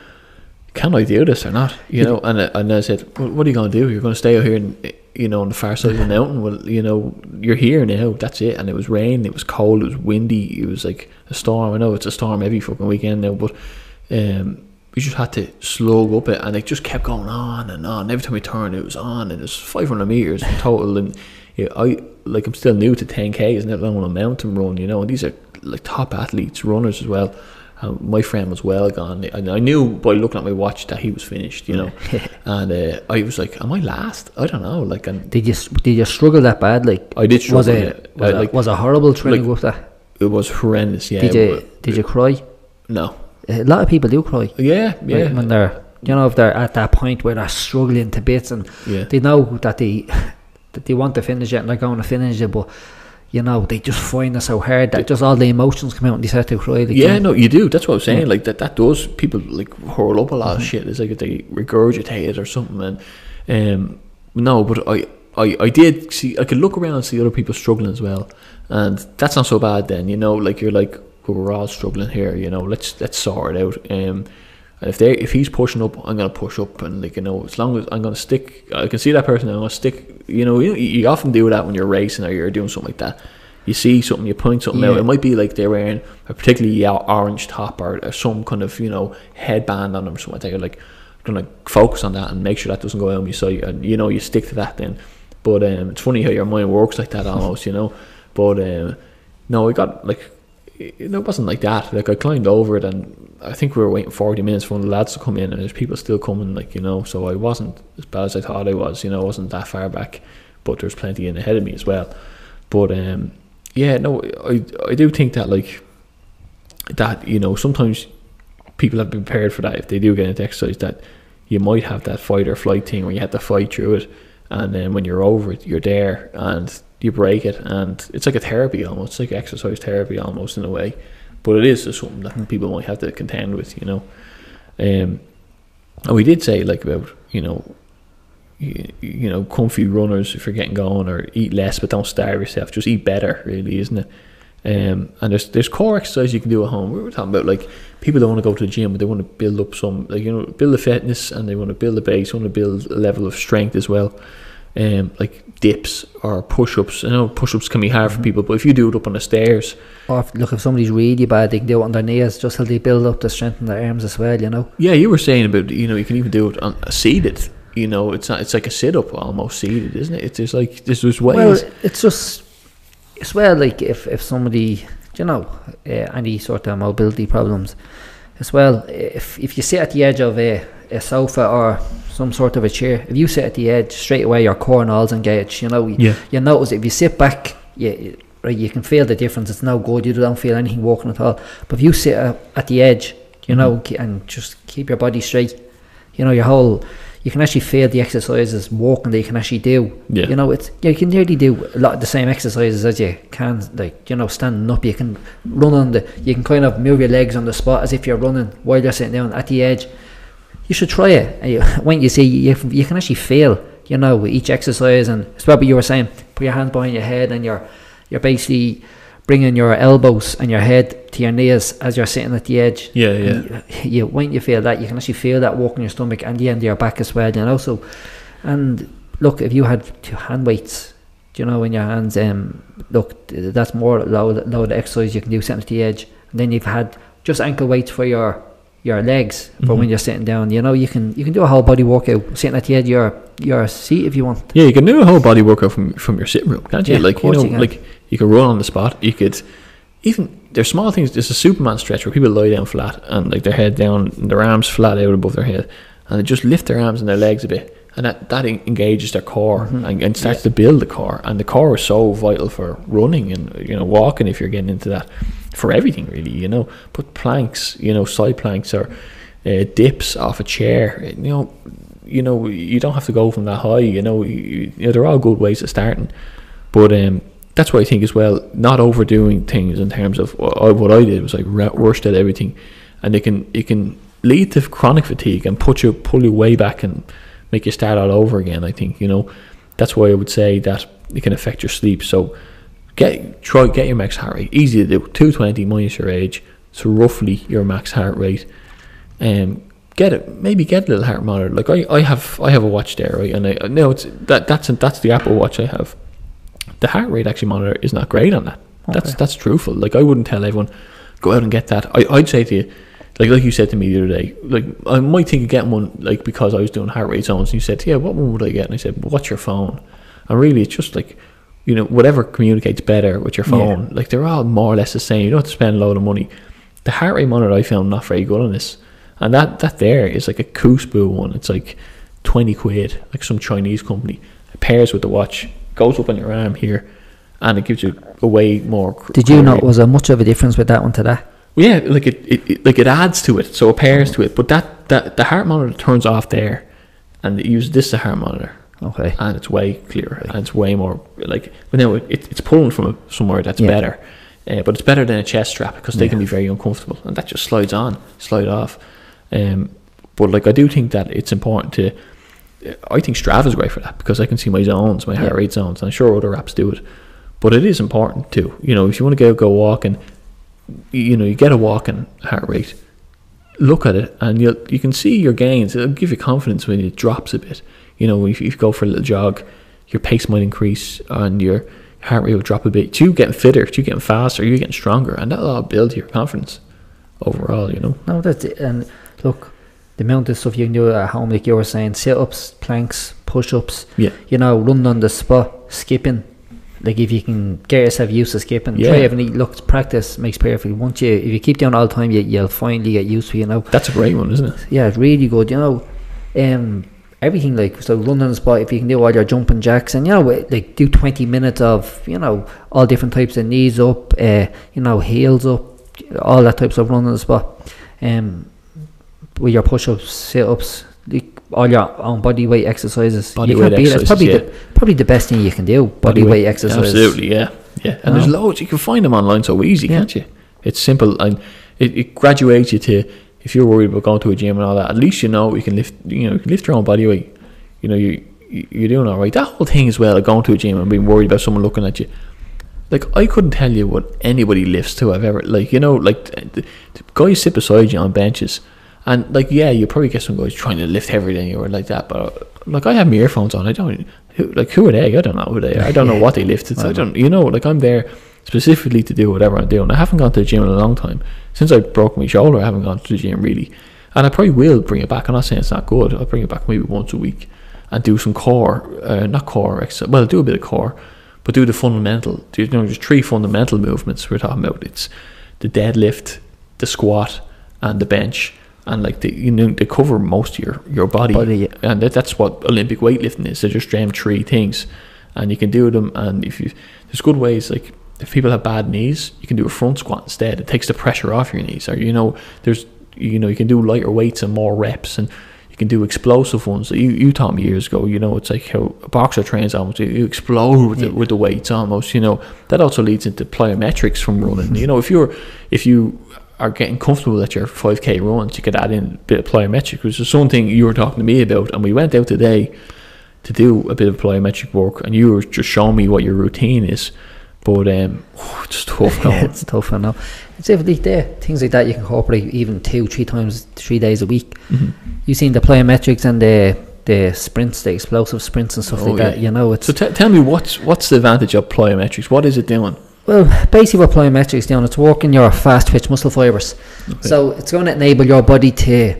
Speaker 2: can I do this or not? You know, and I, and I said, well, what are you going to do? You're going to stay out here, and you know, on the far side of the mountain. Well, you know, you're here now. That's it. And it was rain. It was cold. It was windy. It was like a storm. I know it's a storm every fucking weekend now, but um, we just had to slog up it, and it just kept going on and on. Every time we turned, it was on, and it was 500 meters in total. And yeah, I like I'm still new to 10k, isn't it? On a mountain run, you know, and these are like top athletes, runners as well. Uh, my friend was well gone, and I knew by looking at my watch that he was finished, you know. and uh, I was like, "Am I last? I don't know." Like, and
Speaker 3: Did you did you struggle that bad? Like
Speaker 2: I did struggle.
Speaker 3: was it was,
Speaker 2: I, like,
Speaker 3: was it horrible training
Speaker 2: like-
Speaker 3: with that?
Speaker 2: it was horrendous. Yeah.
Speaker 3: Did you
Speaker 2: but-
Speaker 3: did you cry?
Speaker 2: No.
Speaker 3: A lot of people do cry.
Speaker 2: Yeah. Yeah.
Speaker 3: Right, when they're you know if they're at that point where they're struggling to bits and
Speaker 2: yeah.
Speaker 3: they know that they that they want to finish it and they're going to finish it, but you know they just find it so hard that just all the emotions come out and they start to cry. Like,
Speaker 2: Yeah, no, you do. That's what I'm saying.
Speaker 3: Yeah.
Speaker 2: Like that, that does people like hurl up a lot of shit. It's like they regurgitate it or something. And um, no, but I, I, I did see. I could look around and see other people struggling as well, and that's not so bad. Then you know, like you're like well, we're all struggling here. You know, let's let's sort it out. Um, And if they if he's pushing up, I'm gonna push up, and like you know, as long as I'm gonna stick, I can see that person. I'm gonna stick. You know, you, you often do that when you're racing or you're doing something like that. You see something, you point something out. It might be like they're wearing a particularly orange top or, or some kind of you know headband on them or something. like that. You're like gonna focus on that and make sure that doesn't go out of your sight, and you know you stick to that then. But um, it's funny how your mind works like that almost, you know. But um, no, we got like it wasn't like that. Like I climbed over it, and I think we were waiting forty minutes for one of the lads to come in, and there's people still coming. Like you know, so I wasn't as bad as I thought I was. You know, I wasn't that far back, but there's plenty in ahead of me as well. But um, yeah, no, I I do think that like that you know sometimes people have been prepared for that if they do get into exercise that you might have that fight or flight thing where you have to fight through it and then when you're over it you're there and you break it and it's like a therapy almost it's like exercise therapy almost in a way but it is something that people might have to contend with you know um, and we did say like about you know you, you know comfy runners if you're getting going or eat less but don't starve yourself just eat better really isn't it um, and there's there's core exercise you can do at home. We were talking about like people don't want to go to the gym, but they want to build up some like you know build the fitness and they want to build the base, want to build a level of strength as well. Um, like dips or push ups. I know push ups can be hard for people, but if you do it up on the stairs,
Speaker 3: Or if, look, if somebody's really bad, they can do it on their knees just till they build up the strength in their arms as well. You know.
Speaker 2: yeah, you were saying about you know you can even do it on seated. You know, it's not. It's like a sit up almost seated, isn't it? It's just like there's there's ways.
Speaker 3: Well, it's just as well like if if somebody you know uh, any sort of mobility problems as well if if you sit at the edge of a, a sofa or some sort of a chair. If you sit at the edge straight away your core and all's engaged you know you,
Speaker 2: Yeah.
Speaker 3: you notice if you sit back you right you can feel the difference. It's no good. You don't feel anything walking at all. But if you sit at the edge you know
Speaker 2: Mm-hmm.
Speaker 3: and just keep your body straight you know your whole you can actually feel the exercises walking that you can actually do.
Speaker 2: Yeah.
Speaker 3: you know it's you can nearly do a lot of the same exercises as you can like you know standing up. You can run on the you can kind of move your legs on the spot as if you're running while you're sitting down at the edge you should try it. And you, when you see you, you can actually feel you know each exercise. And it's what you were saying put your hands behind your head and you're you're basically bringing your elbows and your head to your knees as you're sitting at the edge.
Speaker 2: Yeah,
Speaker 3: And you, you when you feel that? You can actually feel that walk in your stomach and the end of your back as well you know. So and look if you had two hand weights do you know in your hands um look that's more load load exercise you can do sitting at the edge. And then you've had just ankle weights for your your legs for when
Speaker 2: Mhm.
Speaker 3: you're sitting down you know you can you can do a whole body workout sitting at the edge of your your seat if you want
Speaker 2: Yeah, you can do a whole body workout from from your sitting room, can't you?
Speaker 3: Yeah,
Speaker 2: like you know,
Speaker 3: you
Speaker 2: like you can run on the spot. You could even there's small things. There's a Superman stretch where people lie down flat and like their head down, and their arms flat out above their head, and they just lift their arms and their legs a bit, and that that engages their core
Speaker 3: Mhm.
Speaker 2: and, and starts
Speaker 3: Yeah.
Speaker 2: to build the core. And the core is so vital for running and you know walking if you're getting into that for everything really. You know, put planks, you know, side planks or uh, dips off a chair. You know, you know, you don't have to go from that high. You know, you, you know, they're all good ways of starting. But um, that's why I think as well, not overdoing things in terms of what I, what did was like rushed at everything, and it can it can lead to chronic fatigue and put you pull you way back and make you start all over again. I think you know that's why I would say that it can affect your sleep. So get try get your max heart rate easy to do. Two twenty minus your age, so roughly your max heart rate um, get it maybe get a little heart monitor. Like I, I have I have a watch there, right? And I no, it's that that's that's the Apple Watch I have. The heart rate actually monitor is not great on that. That's
Speaker 3: Okay.
Speaker 2: that's truthful. Like I wouldn't tell everyone go out and get that. I, I'd say to you, like like you said to me the other day, like I might think of getting one like because I was doing heart rate zones. And you said, yeah, what one would I get? And I said, what's your phone? And really, it's just like you know whatever communicates better with your
Speaker 3: Yeah.
Speaker 2: phone. Like they're all more or less the same. You don't have to spend a load of money. The heart rate monitor I found not very good on this, and that that there is like a Coospo one. It's like twenty quid, like some Chinese company. It pairs with the watch, goes up on your arm here, and it gives you a way more.
Speaker 3: did you know
Speaker 2: clarity.
Speaker 3: was there much of a difference with that one to that
Speaker 2: Well, yeah, like it, it, it, like it adds to it, so it pairs to it. But that, that the heart monitor turns off there, and it uses this as a heart monitor,
Speaker 3: okay
Speaker 2: and it's way clearer, and it's way more like. But now it, it, it's pulling from a, somewhere that's
Speaker 3: Yeah.
Speaker 2: better, uh, but it's better than a chest strap because they can be very uncomfortable, and that just slides on, slide off. Um, but like I do think that it's important to. I think Strava is great for that because I can see my zones, my heart rate zones, and I'm sure other apps do it. But it is important too. You know, if you want to go go walking, you know, you get a walking heart rate, look at it and you you can see your gains. It'll give you confidence when it drops a bit. You know, if, if you go for a little jog, your pace might increase and your heart rate will drop a bit. You getting fitter, you getting faster, you getting stronger, and that'll all build your confidence overall. You know.
Speaker 3: No, that's it. And look, the amount of stuff you can do at home, like you were saying, sit ups, planks, push ups,
Speaker 2: Yeah.
Speaker 3: you know, running on the spot, skipping. Like if you can get yourself used to skipping,
Speaker 2: Yeah.
Speaker 3: try every look practice makes perfect. Once you if you keep doing all the time, you you'll finally get used to it, you know.
Speaker 2: That's a great one, isn't it?
Speaker 3: Yeah, it's really good, you know. Um everything like so running on the spot if you can do all your jumping jacks and you know like do 20 minutes of you know all different types of knees up uh you know heels up all that types of running on the spot um with your push-ups sit-ups like all your own body weight exercises
Speaker 2: Body weight
Speaker 3: it's probably
Speaker 2: exercises,
Speaker 3: the probably the best thing you can do body, weight, exercise
Speaker 2: Absolutely, yeah, yeah. And there's
Speaker 3: Wow.
Speaker 2: loads. You can find them online so easy,
Speaker 3: Yeah.
Speaker 2: can't you? It's simple and it, it graduates you to. If you're worried about going to a gym and all that, at least you know you can lift. You know, you can lift your own body weight. You know, you you- you're doing all right. That whole thing as well, of going to a gym and being worried about someone looking at you. Like I couldn't tell you what anybody lifts to. I've ever like you know like the, the guys sit beside you on benches, and like yeah, you probably get some guys trying to lift heavier than you or like that. But like I have my earphones on. I don't who, like who are they? I don't know who they are. I don't know what they lifted. I uh-huh. don't you know like I'm there specifically to do whatever I'm doing. I haven't gone to the gym in a long time since I broke my shoulder. I haven't gone to the gym really, and I probably will bring it back. I'm not saying it's not good. I'll bring it back maybe once a week and do some core, uh, not core exercise. Well, do a bit of core, but do the fundamental. Do you know just three fundamental movements we're talking about? It's the deadlift, the squat, and the bench. And like they, you know, they cover most of your your body,
Speaker 3: Body, yeah.
Speaker 2: and that, that's what Olympic weightlifting is. They just them three things, and you can do them. And if you, there's good ways like if people have bad knees, you can do a front squat instead. It takes the pressure off your knees. Or you know, there's you know you can do lighter weights and more reps, and you can do explosive ones. You you taught me years ago. You know, it's like how a boxer trains almost. You, explode with the, with the weights almost. You know, that also leads into plyometrics from running. You know, if you're if you are getting comfortable at your 5k runs, you could add in a bit of plyometric, which is something you were talking to me about. And we went out today to do a bit of plyometric work, and you were just showing me what your routine is. But um, it's tough going.
Speaker 3: it's tough enough. It's if like there things like that you can incorporate even two, three times, three days a week.
Speaker 2: Mm-hmm.
Speaker 3: You've seen the plyometrics and the the sprints, the explosive sprints and stuff
Speaker 2: Oh,
Speaker 3: like that. You know, it's
Speaker 2: So t- tell me what's what's the advantage of plyometrics? What is it doing?
Speaker 3: well basically what plyometrics doing. It's working your fast twitch muscle fibers. So it's going to enable your body to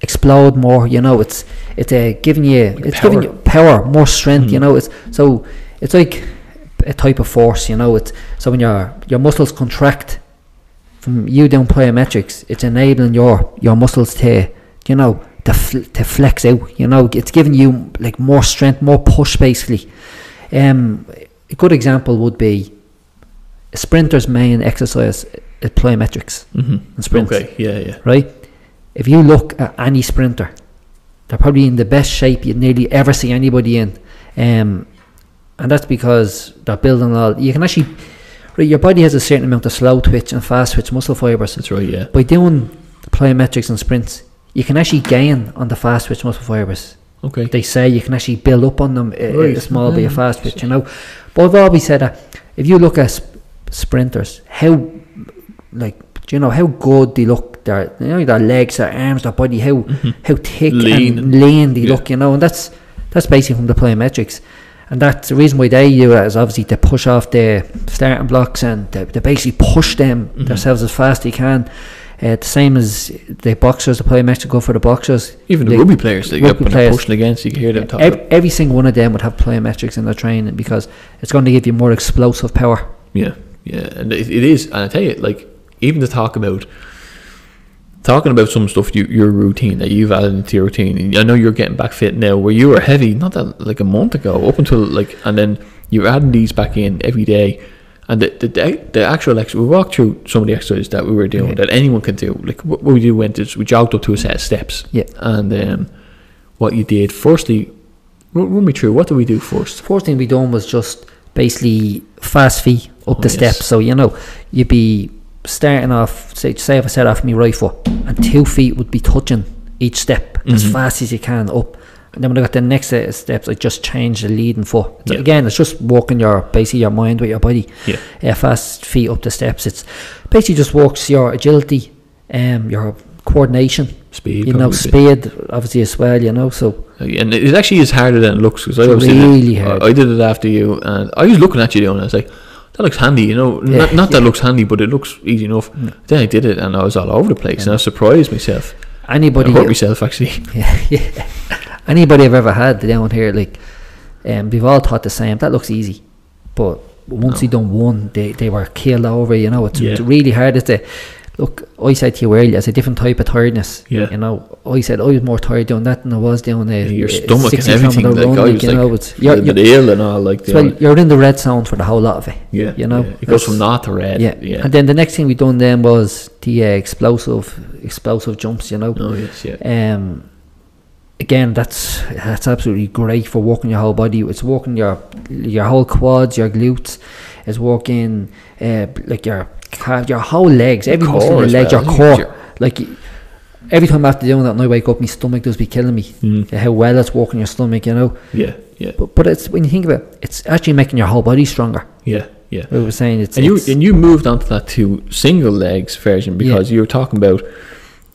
Speaker 3: explode more. You know, it's it's uh, giving you it's giving you power, more strength. You
Speaker 2: Mhm.
Speaker 3: know, it's so it's like a type of force. You know, it's so when your your muscles contract from you doing plyometrics, it's enabling your your muscles to you know to fl- to flex out. You know, it's giving you like more strength, more push, basically. Um, a good example would be a sprinter's main exercise is plyometrics
Speaker 2: Mm-hmm.
Speaker 3: and sprints
Speaker 2: Okay, yeah, yeah.
Speaker 3: right? If you look at any sprinter, they're probably in the best shape you'd nearly ever see anybody in. Um, and that's because they're building all. You can actually, right, your body has a certain amount of slow twitch and fast twitch muscle fibers.
Speaker 2: That's right, yeah.
Speaker 3: By doing plyometrics and sprints, you can actually gain on the fast twitch muscle fibers.
Speaker 2: Okay.
Speaker 3: They say you can actually build up on them a, a
Speaker 2: Right.
Speaker 3: small bit of fast twitch, you know. But I've always said that if you look at sp- sprinters, how like do you know how good they look? Their you know their legs, their arms, their body, how mm-hmm. how thick
Speaker 2: Lean
Speaker 3: and
Speaker 2: and-
Speaker 3: lean they
Speaker 2: yeah.
Speaker 3: look, you know. And that's that's basically from the plyometrics. And that's the reason why they do it is obviously to push off the starting blocks and to, to basically push them
Speaker 2: Mhm.
Speaker 3: themselves as fast as they can. Uh, the same as the boxers, the plyometrics go for the boxers.
Speaker 2: Even the
Speaker 3: They-
Speaker 2: rugby players, they get
Speaker 3: rugby
Speaker 2: up and they're
Speaker 3: players.
Speaker 2: pushing against. You can hear them talk.
Speaker 3: Every, every single one of them would have plyometrics in their training because it's going to give you more explosive power.
Speaker 2: Yeah, yeah, and it, it is. And I tell you, like even to talk about talking about some stuff, you, your routine that you've added into your routine. I know you're getting back fit now, where you were heavy not that like a month ago, up until like, and then you're adding these back in every day. And the the, the, actual exercise we walked through some of the exercises that we were doing
Speaker 3: Yeah.
Speaker 2: that anyone can do. Like what, we do went is we jogged up to a set of steps.
Speaker 3: Yeah.
Speaker 2: And um, what you did firstly, run, run me through. What did we do first?
Speaker 3: First thing we done was just basically fast feet up
Speaker 2: Oh,
Speaker 3: the
Speaker 2: yes.
Speaker 3: steps. So you know, you'd be starting off. Say, say if I set off my right foot, and two feet would be touching each step as
Speaker 2: Mhm.
Speaker 3: fast as you can up. And then when I got the next set of steps, I just changed the leading foot. So
Speaker 2: Yeah.
Speaker 3: again, it's just walking your basically your mind with your body.
Speaker 2: Yeah.
Speaker 3: uh, fast feet up the steps. It's basically just works your agility, um, your coordination.
Speaker 2: Speed.
Speaker 3: You know,
Speaker 2: probably a bit.
Speaker 3: speed obviously as well. You know, so
Speaker 2: and it actually is harder than it looks because I
Speaker 3: really hard.
Speaker 2: I, I did it after you, and I was looking at you doing. it, I was like, "That looks handy," you know.
Speaker 3: Yeah,
Speaker 2: not not that
Speaker 3: yeah.
Speaker 2: looks handy, but it looks easy enough. Then I did it, and I was all over the place, and I surprised myself. I
Speaker 3: anybody,
Speaker 2: hurt myself actually.
Speaker 3: yeah, yeah. anybody I've ever had down here, like, um, we've all thought the same. That looks easy, but once you done one, they they were killed over. You know, it's, it's really hard. It's a look. I said to you earlier, it's a different type of tiredness.
Speaker 2: Yeah.
Speaker 3: You know, I said I was more tired doing that than I was doing a
Speaker 2: Your
Speaker 3: a
Speaker 2: stomach and
Speaker 3: 60
Speaker 2: everything. Like,
Speaker 3: run,
Speaker 2: I was
Speaker 3: you
Speaker 2: like,
Speaker 3: know, it's you're, you're,
Speaker 2: ill and all. Like, the
Speaker 3: well, you're in the red zone for the whole lot of it.
Speaker 2: yeah,
Speaker 3: you know,
Speaker 2: yeah. it goes from not to red.
Speaker 3: Yeah.
Speaker 2: yeah.
Speaker 3: And then the next thing we done then was the uh, explosive explosive jumps. You know.
Speaker 2: oh yes, yeah.
Speaker 3: Um, again, that's that's absolutely great for working your whole body. It's working your your whole quads, your glutes. It's working uh, like your calf, your whole legs, every
Speaker 2: core
Speaker 3: muscle in your legs,
Speaker 2: well,
Speaker 3: your core. Like every time after doing that, and I wake up, my stomach does be killing me.
Speaker 2: Mm.
Speaker 3: How well it's working your stomach, you know.
Speaker 2: Yeah, yeah,
Speaker 3: But but it's when you think about it, it's actually making your whole body stronger.
Speaker 2: yeah, yeah.
Speaker 3: we were saying it's
Speaker 2: And you
Speaker 3: it's-
Speaker 2: and you moved onto that to single legs version because you were talking about,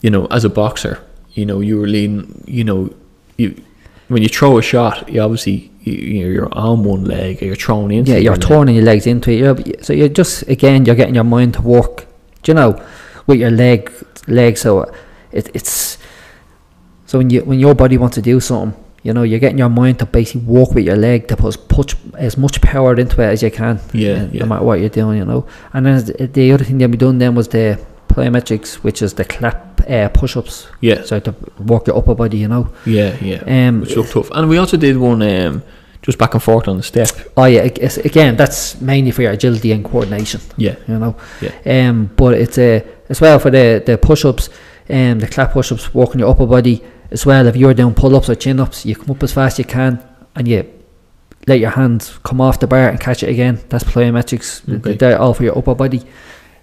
Speaker 2: you know, as a boxer, you know, you were leaning, you know, you when you throw a shot, you obviously you, you're on one leg, or you're thrown into.
Speaker 3: yeah, you're
Speaker 2: leg.
Speaker 3: turning your legs into it. You're, so you're just again, you're getting your mind to work. Do you know, with your leg, leg. So it, it's so when you when your body wants to do something, you know, you're getting your mind to basically walk with your leg to put, put as much power into it as you can.
Speaker 2: Yeah,
Speaker 3: uh,
Speaker 2: yeah.
Speaker 3: no matter what you're doing, you know. And then the, the other thing that we done then was the plyometrics, which is the clap uh, push-ups.
Speaker 2: Yeah,
Speaker 3: So to work your upper body, you know.
Speaker 2: yeah, yeah.
Speaker 3: Um,
Speaker 2: Which looked tough. And we also did one um, just back and forth on the step.
Speaker 3: Oh yeah, again, that's mainly for your agility and coordination.
Speaker 2: Yeah,
Speaker 3: you know.
Speaker 2: Yeah.
Speaker 3: Um, but it's uh, as well for the the push ups, um, the clap push ups, working your upper body as well. If you're doing pull ups or chin ups, you come up as fast as you can, and you let your hands come off the bar and catch it again. That's plyometrics.
Speaker 2: Okay.
Speaker 3: They're all for your upper body.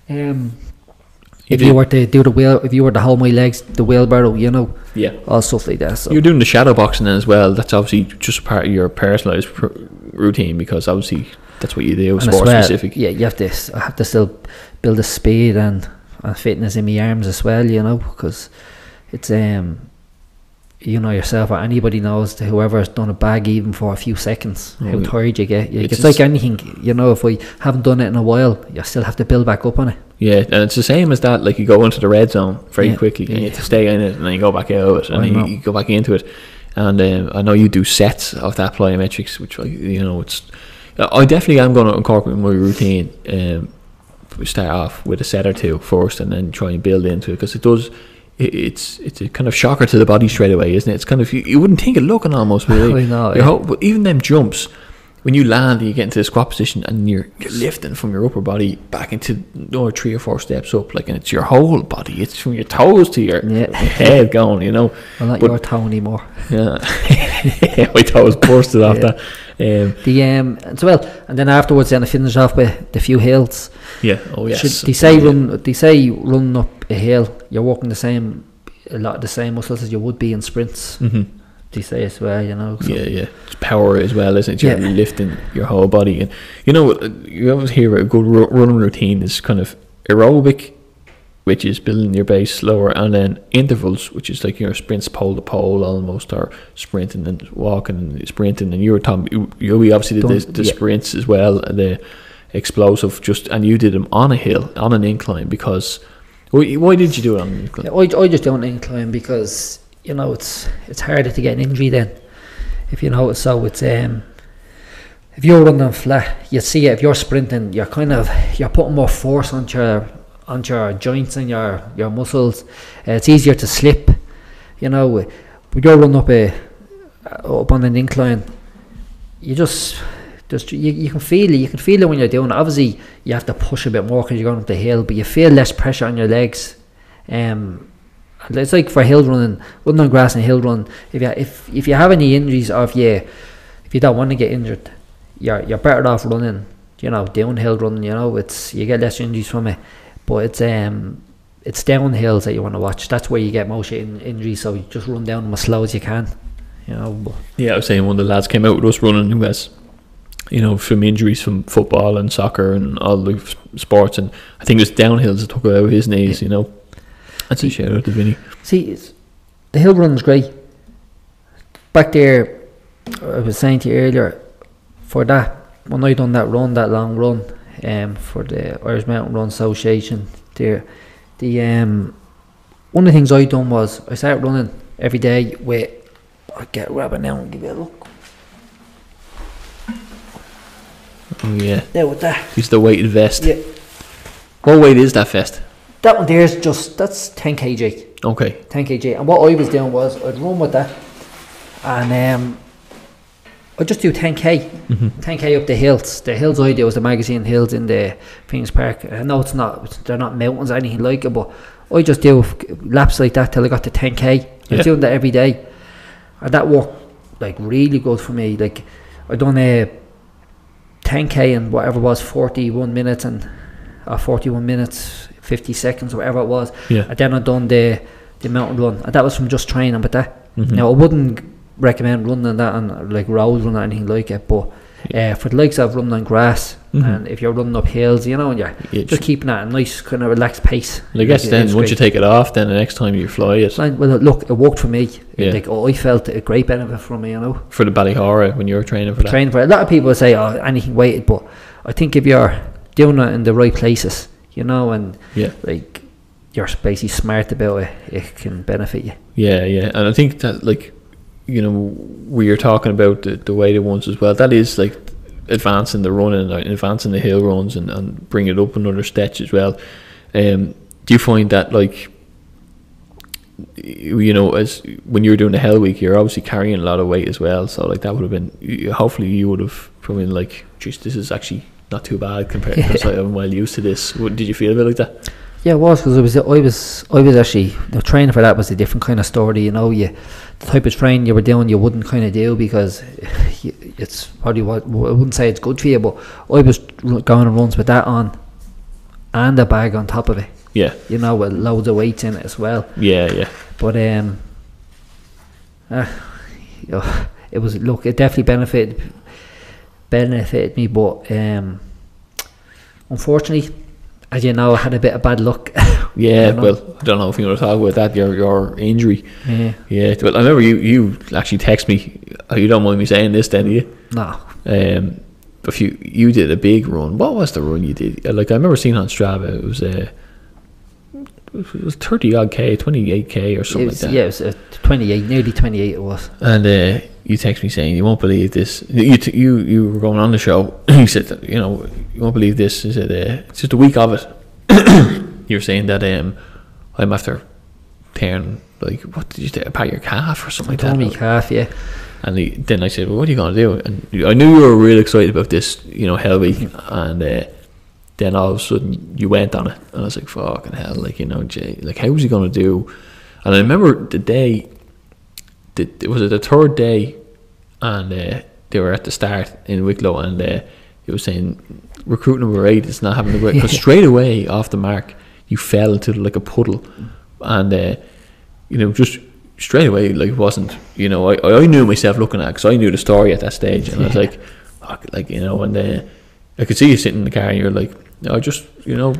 Speaker 3: Um, if
Speaker 2: did-
Speaker 3: you were to do the wheel, if you were to hold my legs, the wheelbarrow, you know,
Speaker 2: yeah.
Speaker 3: all stuff like that. So
Speaker 2: You're doing the shadow boxing then as well. That's obviously just part of your personalized pr- routine because obviously that's what you do,
Speaker 3: as
Speaker 2: sport
Speaker 3: well,
Speaker 2: specific.
Speaker 3: Yeah, you have to. I have to still build the speed and, and fitness in my arms as well. You know, because it's um, you know yourself or anybody knows that whoever's done a bag even for a few seconds,
Speaker 2: Oh,
Speaker 3: how
Speaker 2: yeah.
Speaker 3: tired you get.
Speaker 2: It's
Speaker 3: It's, like anything. You know, if we haven't done it in a while, you still have to build back up on it.
Speaker 2: Yeah, and it's the same as that. Like you go into the red zone very
Speaker 3: Yeah,
Speaker 2: quickly, and you
Speaker 3: yeah.
Speaker 2: have to stay in it, and then you go back out of it, and then you, you go back into it. And um, I know you do sets of that plyometrics, which you know it's. I definitely am going to incorporate in my routine. Um, we start off with a set or two first, and then try and build into it because it does. It, it's it's a kind of shocker to the body straight away, isn't it? It's kind of you, you wouldn't think it looking almost,
Speaker 3: I know,
Speaker 2: your
Speaker 3: yeah.
Speaker 2: whole- but even them jumps, when you land and you get into the squat position and you're, you're lifting from your upper body back into or three or four steps up, like and it's your whole body. It's from your toes to your
Speaker 3: Yeah.
Speaker 2: head going, you know.
Speaker 3: Well, not
Speaker 2: But-
Speaker 3: your toe anymore.
Speaker 2: Yeah, my toes bursted off
Speaker 3: Yeah.
Speaker 2: that. Um,
Speaker 3: The um, as well, and then afterwards, then I finish off with the few hills.
Speaker 2: yeah. Oh yes.
Speaker 3: Should they say
Speaker 2: Yeah.
Speaker 3: run? They say run up a hill. You're working the same, a lot of the same muscles as you would be in sprints.
Speaker 2: Mhm.
Speaker 3: They say as well, you know. So
Speaker 2: Yeah, yeah. It's power as well, isn't it? You're
Speaker 3: Yeah.
Speaker 2: lifting your whole body, and you know you always hear a good ru- running routine is kind of aerobic, which is building your base slower, and then intervals, which is like your sprints pole to pole almost, or sprinting and walking and sprinting. And you were talking, you, you obviously did the, the
Speaker 3: yeah.
Speaker 2: sprints as well, and the explosive. Just and you did them on a hill, on an incline, because why, why did you do it on an incline?
Speaker 3: Yeah, I, I just don't incline because you know it's it's harder to get an injury then. If you know so, it's um. If you're running flat, you see it. If you're sprinting, you're kind of you're putting more force onto your onto your joints and your your muscles. Uh, it's easier to slip. You know, when you're running up a up on an incline, you just just you, you can feel it. You can feel it when you're doing it. Obviously, you have to push a bit more because you're going up the hill, but you feel less pressure on your legs. Um, it's like for hill running, running on grass and hill run. If you if if you have any injuries or if you if you don't want to get injured, you're you're better off running. You know, downhill running. You know, it's you get less injuries from it, but it's um it's downhills that you want to watch. That's where you get most in, injuries. So you just run down them as slow as you can. You know, but
Speaker 2: Yeah, I was saying one of the lads came out with us running who has, you know, from injuries from football and soccer and all the sports, and I think it was downhills that took out his knees, you know. That's a shout out to Vinny.
Speaker 3: See, it's, the hill run's great. Back there, I was saying to you earlier, for that, when I done that run, that long run, um, for the Irish Mountain Run Association, there, the um, one of the things I done was I started running every day with. I get rabbit now and give you a look.
Speaker 2: Oh yeah,
Speaker 3: There with that.
Speaker 2: he's the weighted vest.
Speaker 3: Yeah,
Speaker 2: What weight is that vest?
Speaker 3: that one there's just that's ten kg.
Speaker 2: Okay.
Speaker 3: 10 kg. And what I was doing was I'd run with that and um, I'd just do 10k,
Speaker 2: Mhm.
Speaker 3: 10k up the hills. The hills I do was the magazine hills in the Phoenix Park. I know it's not, they're not mountains or anything like it, but I just do laps like that till I got to 10k. I
Speaker 2: Yeah.
Speaker 3: was doing that every day. And that worked like really good for me. Like I done a 10k in whatever it was 41 minutes and uh, 41 minutes 50 seconds whatever it was
Speaker 2: Yeah.
Speaker 3: and then I done the the mountain run, and that was from just training. But that
Speaker 2: Mhm.
Speaker 3: now I wouldn't recommend running that and like road run or anything like it. But uh, for the likes of running on grass,
Speaker 2: Mhm.
Speaker 3: and if you're running up hills, you know, and you're
Speaker 2: Yeah,
Speaker 3: just keeping that a nice kind of relaxed pace.
Speaker 2: I guess
Speaker 3: Like,
Speaker 2: then
Speaker 3: it's
Speaker 2: once you take it off, then the next time you fly it
Speaker 3: Fine, well, look, it worked for me.
Speaker 2: Yeah.
Speaker 3: Like oh, I felt a great benefit from it. You know,
Speaker 2: for the Ballyhoura when you were training for that.
Speaker 3: training for it. A lot of people say, "Oh, anything weighted," but I think if you're doing it in the right places, you know, and
Speaker 2: Yeah.
Speaker 3: like you're basically smart about it, it can benefit you.
Speaker 2: Yeah, yeah, and I think that like you know we are talking about the, the weighted ones as well. That is like advancing the running, uh, advancing the hill runs, and, and bring it up another stretch as well. Um, do you find that like you know as when you were doing the hell week, you're obviously carrying a lot of weight as well. So like that would have been hopefully you would have probably been like, geez, this is actually not too bad compared because I'm well used to this. What, did you feel a bit like that?
Speaker 3: Yeah, it was because I was I was I was actually the training for that was a different kind of story. You know, you the type of training you were doing, you wouldn't kind of do because it's probably what I wouldn't say it's good for you, but I was going on runs with that on and a bag on top of it.
Speaker 2: Yeah,
Speaker 3: You know, with loads of weights in it as well.
Speaker 2: yeah, yeah,
Speaker 3: But um, uh, you know, it was look, it definitely benefited benefited me, but um, unfortunately, as you know, I had a bit of bad luck.
Speaker 2: yeah.
Speaker 3: Know?
Speaker 2: Well, I don't know if you want to talk about that. Your your injury.
Speaker 3: yeah,
Speaker 2: Yeah, well, I remember you, you actually text me. oh, You don't mind me saying this, then, do you?
Speaker 3: no,
Speaker 2: Um, if you you did a big run, what was the run you did? Uh, Like I remember seeing on Strava, it was uh, it was thirty odd k, twenty eight k, or something
Speaker 3: was,
Speaker 2: like that.
Speaker 3: yeah, it was uh, twenty eight, nearly twenty eight. It was.
Speaker 2: And uh, you text me saying you won't believe this. You t- you you were going on the show. you said you know you won't believe this. Is it? Uh, it's just a week of it. you were saying that um, I'm after tearing like what did you say? Apart your calf or something like that.
Speaker 3: me calf, yeah.
Speaker 2: And he, then I said, "Well, what are you going to do?" And I knew you were really excited about this, you know, Hell Week. And uh, then all of a sudden, you went on it, and I was like, "Fucking hell!" Like you know, Jay, like how was he going to do? And I remember the day. The, it was it the third day, and uh, they were at the start in Wicklow, and uh, it was saying recruit number eight is not having a work. Because straight away off the mark you fell into like a puddle, and uh, you know just straight away like it wasn't you know I, I knew myself looking at because I knew the story at that stage. And I was like fuck, like you know and uh, I could see you sitting in the car and you're like I just you know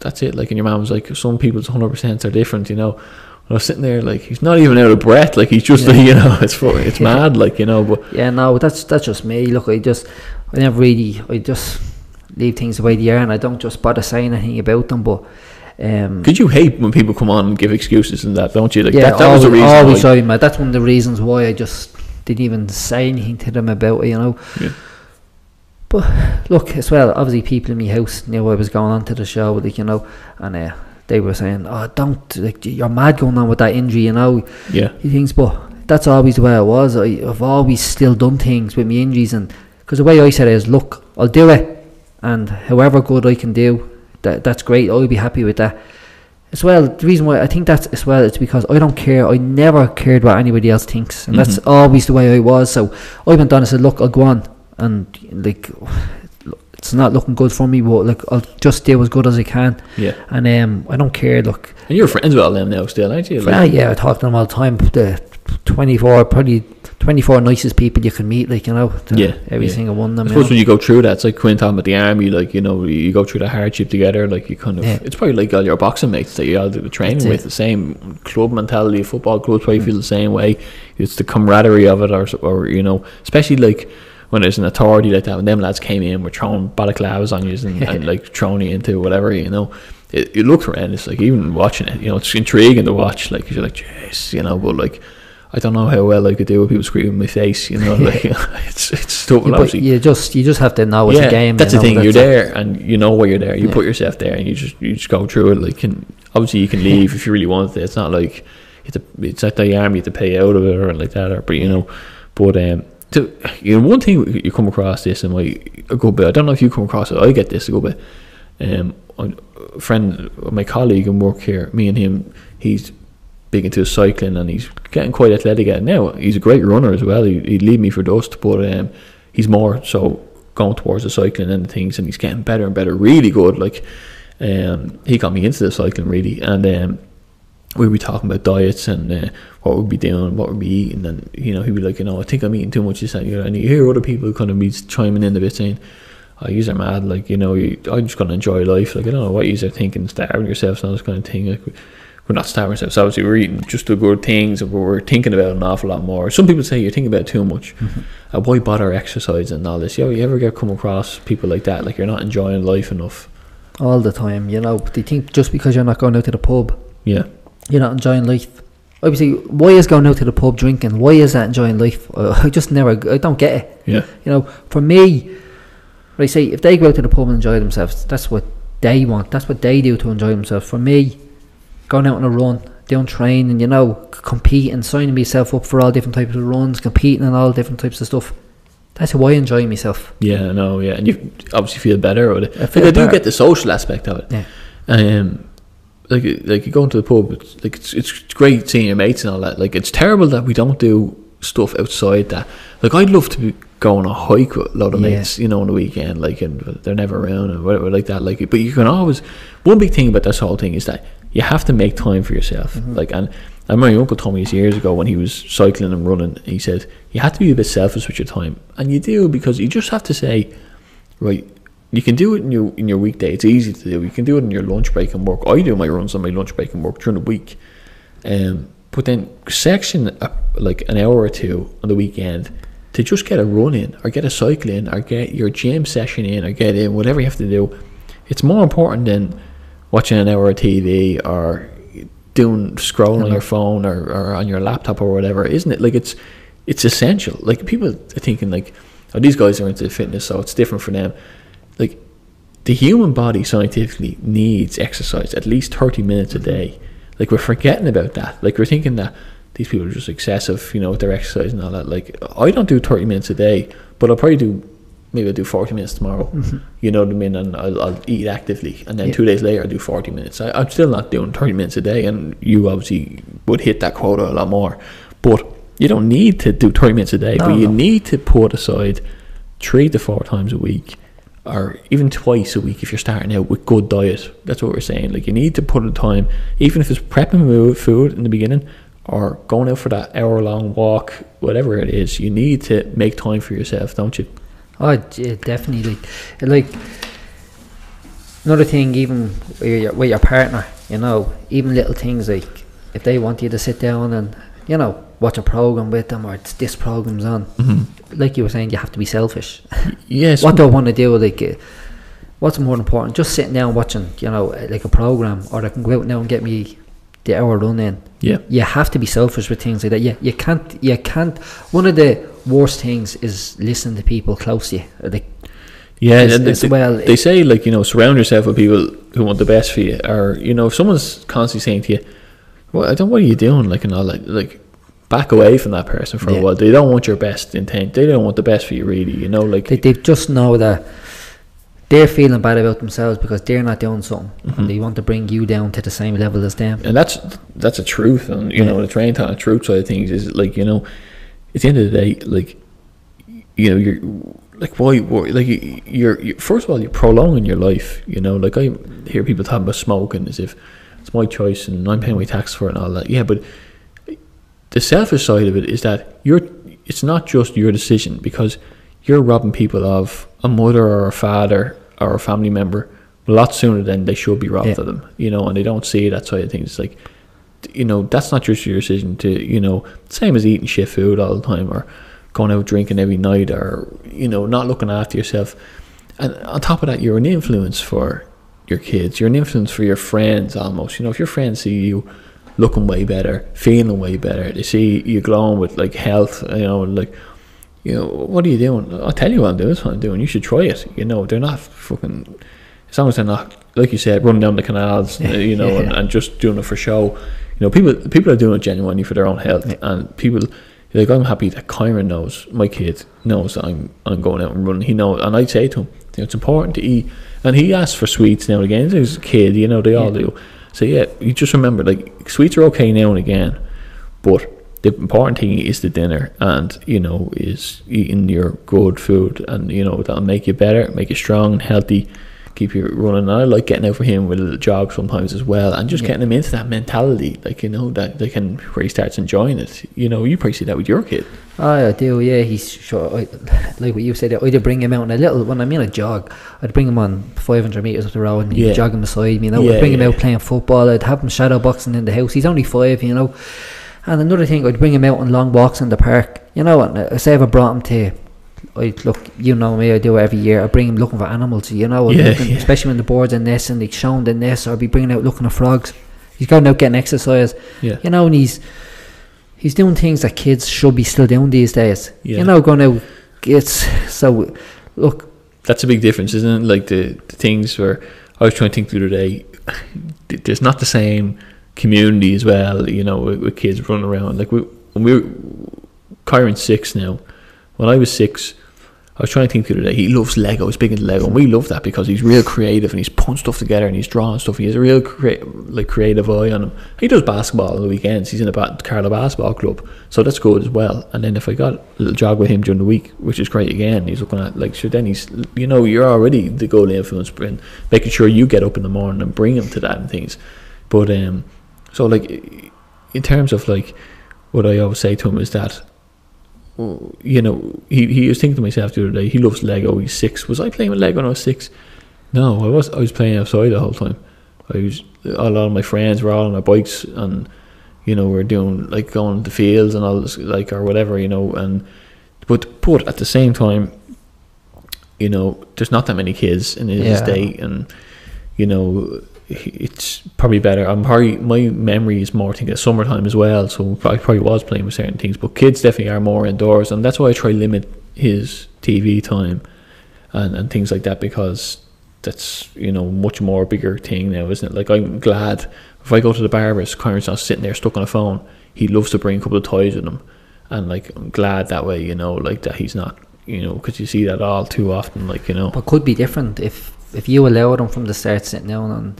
Speaker 2: that's it. Like and your mom was like some people's 100% are different you know. And I was sitting there like he's not even out of breath like he's just like, you know it's it's mad like you know but
Speaker 3: Yeah, no, that's that's just me. Look, I just, I never really, I just leave things the way they are, and I don't just bother saying anything about them. But um,
Speaker 2: Could you hate when people come on and give excuses and that, don't you? Like
Speaker 3: yeah,
Speaker 2: that, that was the
Speaker 3: always,
Speaker 2: reason.
Speaker 3: always
Speaker 2: why-
Speaker 3: sorry. That's one of the reasons why I just didn't even say anything to them about it. You know.
Speaker 2: Yeah.
Speaker 3: But look, as well, obviously people in my house knew I was going on to the show, like you know, and uh, they were saying, "Oh, don't like you're mad going on with that injury," you know.
Speaker 2: yeah,
Speaker 3: He thinks, but that's always the way I was. I, I've always still done things with my injuries, and because the way I said it is, look, I'll do it, and however good I can do, that that's great. I'll be happy with that. As well, the reason why I think that's as well is because I don't care. I never cared what anybody else thinks, and that's
Speaker 2: Mhm.
Speaker 3: always the way I was. So I went on and said, look, I'll go on, and like. It's not looking good for me, but like I'll just do as good as I can,
Speaker 2: yeah.
Speaker 3: and um, I don't care. Look,
Speaker 2: And you're friends with all them now still, aren't you?
Speaker 3: yeah, yeah, I talk to them all the time. The 24, probably 24 nicest people you can meet, like, you know,
Speaker 2: Yeah,
Speaker 3: every
Speaker 2: yeah.
Speaker 3: single one of
Speaker 2: I
Speaker 3: them. you
Speaker 2: suppose
Speaker 3: know.
Speaker 2: when you go through that, it's like Quinn talking about the army, like, you know, you go through the hardship together, like, you kind of,
Speaker 3: Yeah.
Speaker 2: it's probably like all your boxing mates that you all do the training
Speaker 3: That's it.
Speaker 2: with, the same club mentality, football clubs probably mm. feel the same way. It's the camaraderie of it, or, or, you know, especially like when there's an authority like that, when them lads came in, were throwing balaclavas on you and, and like throwing you into whatever, you know. It, it looked horrendous, like, even watching it, you know, it's intriguing to watch, like, you're like, jeez, you know, but like, I don't know how well I could do with people screaming in my face, you know, like, it's, it's tough.
Speaker 3: Yeah,
Speaker 2: obviously-
Speaker 3: you just you just have to know it's a game.
Speaker 2: that's
Speaker 3: you
Speaker 2: the
Speaker 3: know,
Speaker 2: thing. You're
Speaker 3: that's it.
Speaker 2: there, and you know why you're there. You
Speaker 3: Yeah.
Speaker 2: put yourself there, and you just you just go through it. Like, and obviously you can leave if you really want to. It's not like have to, it's like the army you have to pay out of it or like that. Or but you know, but um, to, you know, one thing you come across this in my a good bit. I don't know if you come across it. I get this a good bit. Um, a friend, my colleague in work here, me and him, he's into cycling and he's getting quite athletic at now. He's a great runner as well. He, he'd leave me for dust, but um, he's more so going towards the cycling and things, and he's getting better and better, really good. Like um, he got me into the cycling really, and um, we'd be talking about diets and uh, what we'd be doing, what we'd be eating, and you know he'd be like, you know, I think I'm eating too much this and you know, and you hear other people kind of be chiming in a bit saying. Oh, you are mad, like you know. You, I'm just gonna enjoy life. Like I don't know what you are thinking, starving yourselves and all this kind of thing. Like we're not starving ourselves. Obviously, we're eating just the good things, and we're thinking about an awful lot more. Some people say you're thinking about it too much. Uh, why bother exercising and all this? Yo, you ever get come across people like that? Like you're not enjoying life enough.
Speaker 3: all the time. You know, they think just because you're not going out to the pub,
Speaker 2: Yeah,
Speaker 3: you're not enjoying life. Obviously, why is going out to the pub drinking? Why is that enjoying life? Uh, I just never, I don't get it.
Speaker 2: yeah,
Speaker 3: You know, for me, I say, if they go out to the pub and enjoy themselves, that's what they want. That's what they do to enjoy themselves. For me, going out on a run, doing training, you know, competing, signing myself up for all different types of runs, competing and all different types of stuff. That's how I enjoy myself.
Speaker 2: yeah. No, yeah, and you obviously feel better with it.
Speaker 3: I
Speaker 2: Like,
Speaker 3: feel
Speaker 2: I do get the social aspect of it.
Speaker 3: Yeah.
Speaker 2: Um, like like you go into the pub, it's like it's it's great seeing your mates and all that. Like it's terrible that we don't do stuff outside that. Like I'd love to be going on a hike with a lot of
Speaker 3: Yeah.
Speaker 2: mates, you know, on the weekend. Like and they're never around and whatever like that. Like but you can always. One big thing about this whole thing is that you have to make time for yourself.
Speaker 3: Mm-hmm.
Speaker 2: Like and. I remember my uncle told me this years ago when he was cycling and running. He said you have to be a bit selfish with your time, and you do because you just have to say, right, you can do it in your in your weekday. It's easy to do. You can do it in your lunch break and work. I do my runs on my lunch break and work during the week. Um, but then section uh, like an hour or two on the weekend to just get a run in or get a cycle in or get your gym session in or get in whatever you have to do. It's more important than watching an hour of TV or doing scrolling on your uh-huh. phone or, or on your laptop or whatever, isn't it? Like it's it's essential. Like people are thinking like, oh, these guys are into fitness, so it's different for them. Like the human body scientifically needs exercise at least 30 minutes a mm-hmm. day. Like we're forgetting about that. Like we're thinking that these people are just excessive, you know, with their exercise and all that. Like I don't do 30 minutes a day, but I'll probably do maybe I'll do 40 minutes tomorrow. Mm-hmm. You know what I mean? And I'll, I'll eat actively. And then
Speaker 3: Yeah.
Speaker 2: two days later, I'll do 40 minutes. I, I'm still not doing 30 minutes a day. And you obviously would hit that quota a lot more. But you don't need to do 30 minutes a day,
Speaker 3: No,
Speaker 2: but you
Speaker 3: no.
Speaker 2: need to put aside three to four times a week or even twice a week if you're starting out with good diet. That's what we're saying. Like you need to put in time, even if it's prepping food in the beginning or going out for that hour long walk, whatever it is, you need to make time for yourself, don't you?
Speaker 3: Oh, definitely. Like another thing, even with your, with your partner, you know, even little things like if they want you to sit down and you know watch a program with them or it's this program's on, like you were saying, you have to be selfish.
Speaker 2: Yes.
Speaker 3: what do I want to do? Like, uh, what's more important? Just sitting down watching, you know, uh, like a program, or I can go out now and get me the hour run in.
Speaker 2: Yeah.
Speaker 3: You have to be selfish with things like that. Yeah, you can't. You can't. One of the worst things is listening to people close to you. Uh, Like,
Speaker 2: Yeah,
Speaker 3: as-
Speaker 2: they,
Speaker 3: as well,
Speaker 2: they say like you know surround yourself with people who want the best for you, or you know if someone's constantly saying to you, "Well, I don't. What are you doing?" Like and all that, like back away from that person for
Speaker 3: Yeah.
Speaker 2: a while. They don't want your best intent. They don't want the best for you, really. You know, like
Speaker 3: they, they just know that they're feeling bad about themselves because they're not doing something,
Speaker 2: Mm-hmm.
Speaker 3: and they want to bring you down to the same level as them.
Speaker 2: and that's that's a truth. And you know the train time truth side of things is like you know, at the end of the day, like you know you're like why, why like you- you're, you're first of all you're prolonging your life. You know, like I hear people talking about smoking as if it's my choice and I'm paying my tax for it and all that. Yeah, but the selfish side of it is that you're. It's not just your decision because you're robbing people of a mother or a father or a family member a lot sooner than they should be robbed
Speaker 3: Yeah.
Speaker 2: of them. You know, and they don't see that side of things. It's like, you know, that's not just your decision to, you know, same as eating shit food all the time or going out drinking every night or, you know, not looking after yourself. And on top of that, you're an influence for your kids. You're an influence for your friends almost. You know, if your friends see you looking way better, feeling way better, they see you glowing with like health, you know, like, you know, what are you doing? I'll tell you what I'm doing. That's what I'm doing. You should try it. You know, they're not fucking. As long as they're not, like you said, running down the canals, you know, and,
Speaker 3: Yeah.
Speaker 2: and just doing it for show. You know, people people are doing it genuinely for their own health, and people like I'm happy that Kyron knows my kid knows that I'm I'm going out and running. He knows, and I say to him, you know, it's important to eat. And he asks for sweets now and again. He's a kid, you know, they all
Speaker 3: Yeah.
Speaker 2: do. So yeah, you just remember like sweets are okay now and again, but the important thing is the dinner and you know is eating your good food and you know that'll make you better make you strong and healthy keep you running and I like getting out for him with a little jog sometimes as well and just
Speaker 3: Yeah.
Speaker 2: getting him into that mentality like you know that they can where he starts enjoying it you know you probably see that with your kid
Speaker 3: Oh, I do, yeah. He's sure, I, like what you said. I'd bring him out on a little. When I mean a jog, I'd bring him on 500 meters up the road and he'd
Speaker 2: Yeah.
Speaker 3: jog him beside me. You know,
Speaker 2: Yeah,
Speaker 3: I'd bring him out playing football. I'd have him shadow boxing in the house. He's only five, you know. And another thing, I'd bring him out on long walks in the park. You know, and say if I brought him to, I look, you know me, I do it every year. I bring him looking for animals. You know,
Speaker 2: Yeah,
Speaker 3: look in-
Speaker 2: yeah.
Speaker 3: especially when the birds are nesting, like showing the nest, or I'll be bringing out looking at frogs. He's going out getting exercise.
Speaker 2: yeah
Speaker 3: You know, and he's he's doing things that kids should be still doing these days.
Speaker 2: Yeah.
Speaker 3: You know, going out. It's so. Look,
Speaker 2: that's a big difference isn't it like the, the things where I was trying to think the other day th- there's not the same community as well you know with, with kids running around like we, when we were Kyron's six now when I was six I was trying to think the other day. He loves Lego. He's big into Lego. And we love that because he's real creative and he's putting stuff together and he's drawing stuff. He has a real crea- like creative eye on him. He does basketball on the weekends. He's in a ba- Carlo basketball club. So that's good as well. And then if I got a little jog with him during the week which is great again he's looking at like sure then he's you know you're already the good influence in making sure you get up in the morning and bring him to that and things. But um so like in terms of like what I always say to him is that you know, he, he was thinking to myself the other day, he loves Lego, he's six. Was I playing with Lego when I was six? No, I was I was playing outside the whole time. I was a lot of my friends were all on their bikes and you know, we're doing like going to the fields and all this like or whatever, you know, and but but at the same time, you know, there's not that many kids in this
Speaker 3: Yeah.
Speaker 2: day and you know it's probably better. I'm probably my memory is more thinking of summertime as well, so I probably was playing with certain things. But kids definitely are more indoors, and that's why I try limit his TV time and and things like that because that's you know much more bigger thing now, isn't it? Like I'm glad if I go to the barber's, Kyron's not sitting there stuck on a phone. He loves to bring a couple of toys with him, and like I'm glad that way, you know, like that he's not, you know, because you see that all too often, like you know.
Speaker 3: but could be different if if you allowed him from the start sitting down on